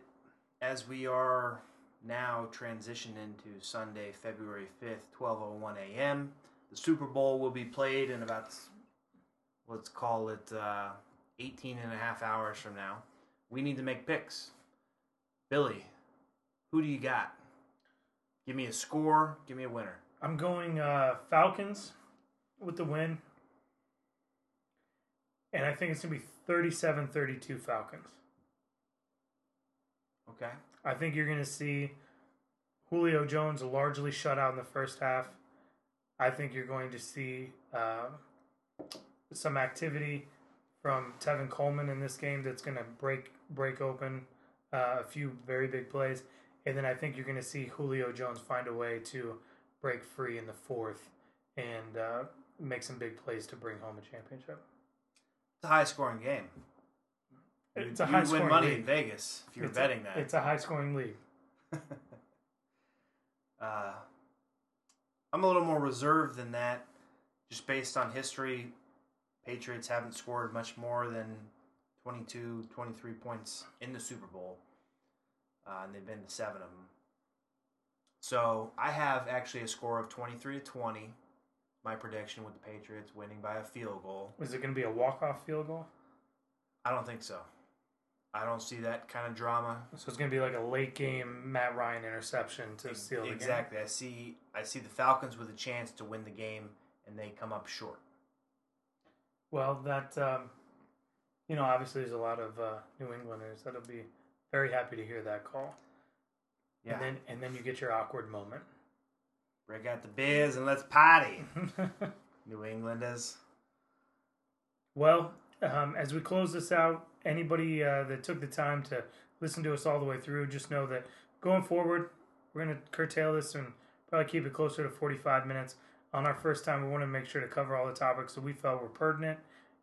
as we are now transitioned into Sunday, February 5th, 12:01 a.m., the Super Bowl will be played in about let's call it uh, 18 and a half hours from now. We need to make picks. Billy, who do you got? Give me a score, give me a winner. I'm going uh, Falcons with the win. And I think it's going to be 37 32 Falcons. Okay. I think you're going to see Julio Jones largely shut out in the first half. I think you're going to see uh, some activity from Tevin Coleman in this game that's going to break break open uh, a few very big plays, and then I think you're going to see Julio Jones find a way to break free in the fourth and uh, make some big plays to bring home a championship. It's a high scoring game. It's a you high win scoring money league. in Vegas if you're It's a- betting that. It's a high scoring league. Uh, I'm a little more reserved than that, just based on history. Patriots haven't scored much more than 22, 23 points in the Super Bowl, uh, and they've been to seven of them. So I have actually a score of 23 to 20. My prediction with the Patriots winning by a field goal. Is it going to be a walk off field goal? I don't think so. I don't see that kind of drama. So it's going to be like a late game Matt Ryan interception to seal the game. exactly. I see. I see the Falcons with a chance to win the game, and they come up short. Well, that um, you know, obviously there's a lot of uh, New Englanders that'll be very happy to hear that call. Yeah. And then and then you get your awkward moment. Break out the beers and let's party. New Englanders. well, um, as we close this out, anybody uh, that took the time to listen to us all the way through, just know that going forward, we're going to curtail this and probably keep it closer to 45 minutes. On our first time, we want to make sure to cover all the topics that we felt were pertinent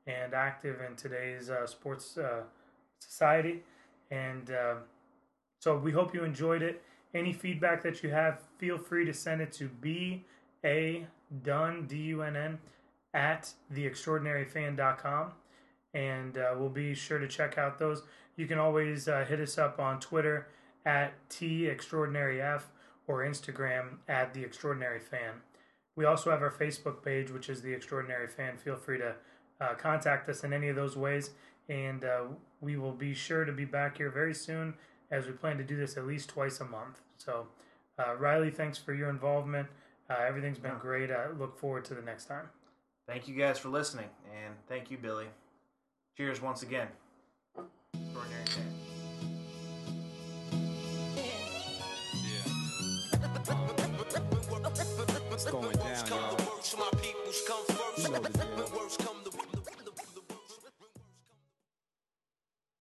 and active in today's uh, sports uh, society. And uh, so we hope you enjoyed it. Any feedback that you have, feel free to send it to B A Dunn, D U N N, at theextraordinaryfan.com. And uh, we'll be sure to check out those. You can always uh, hit us up on Twitter at TExtraordinaryF or Instagram at The Extraordinary Fan. We also have our Facebook page, which is The Extraordinary Fan. Feel free to uh, contact us in any of those ways. And uh, we will be sure to be back here very soon as we plan to do this at least twice a month. So, uh, Riley, thanks for your involvement. Uh, everything's been great. I look forward to the next time. Thank you guys for listening, and thank you, Billy. Cheers once again. Extraordinary fan. It's going down, y'all. Works, my peoples come first. You know the deal.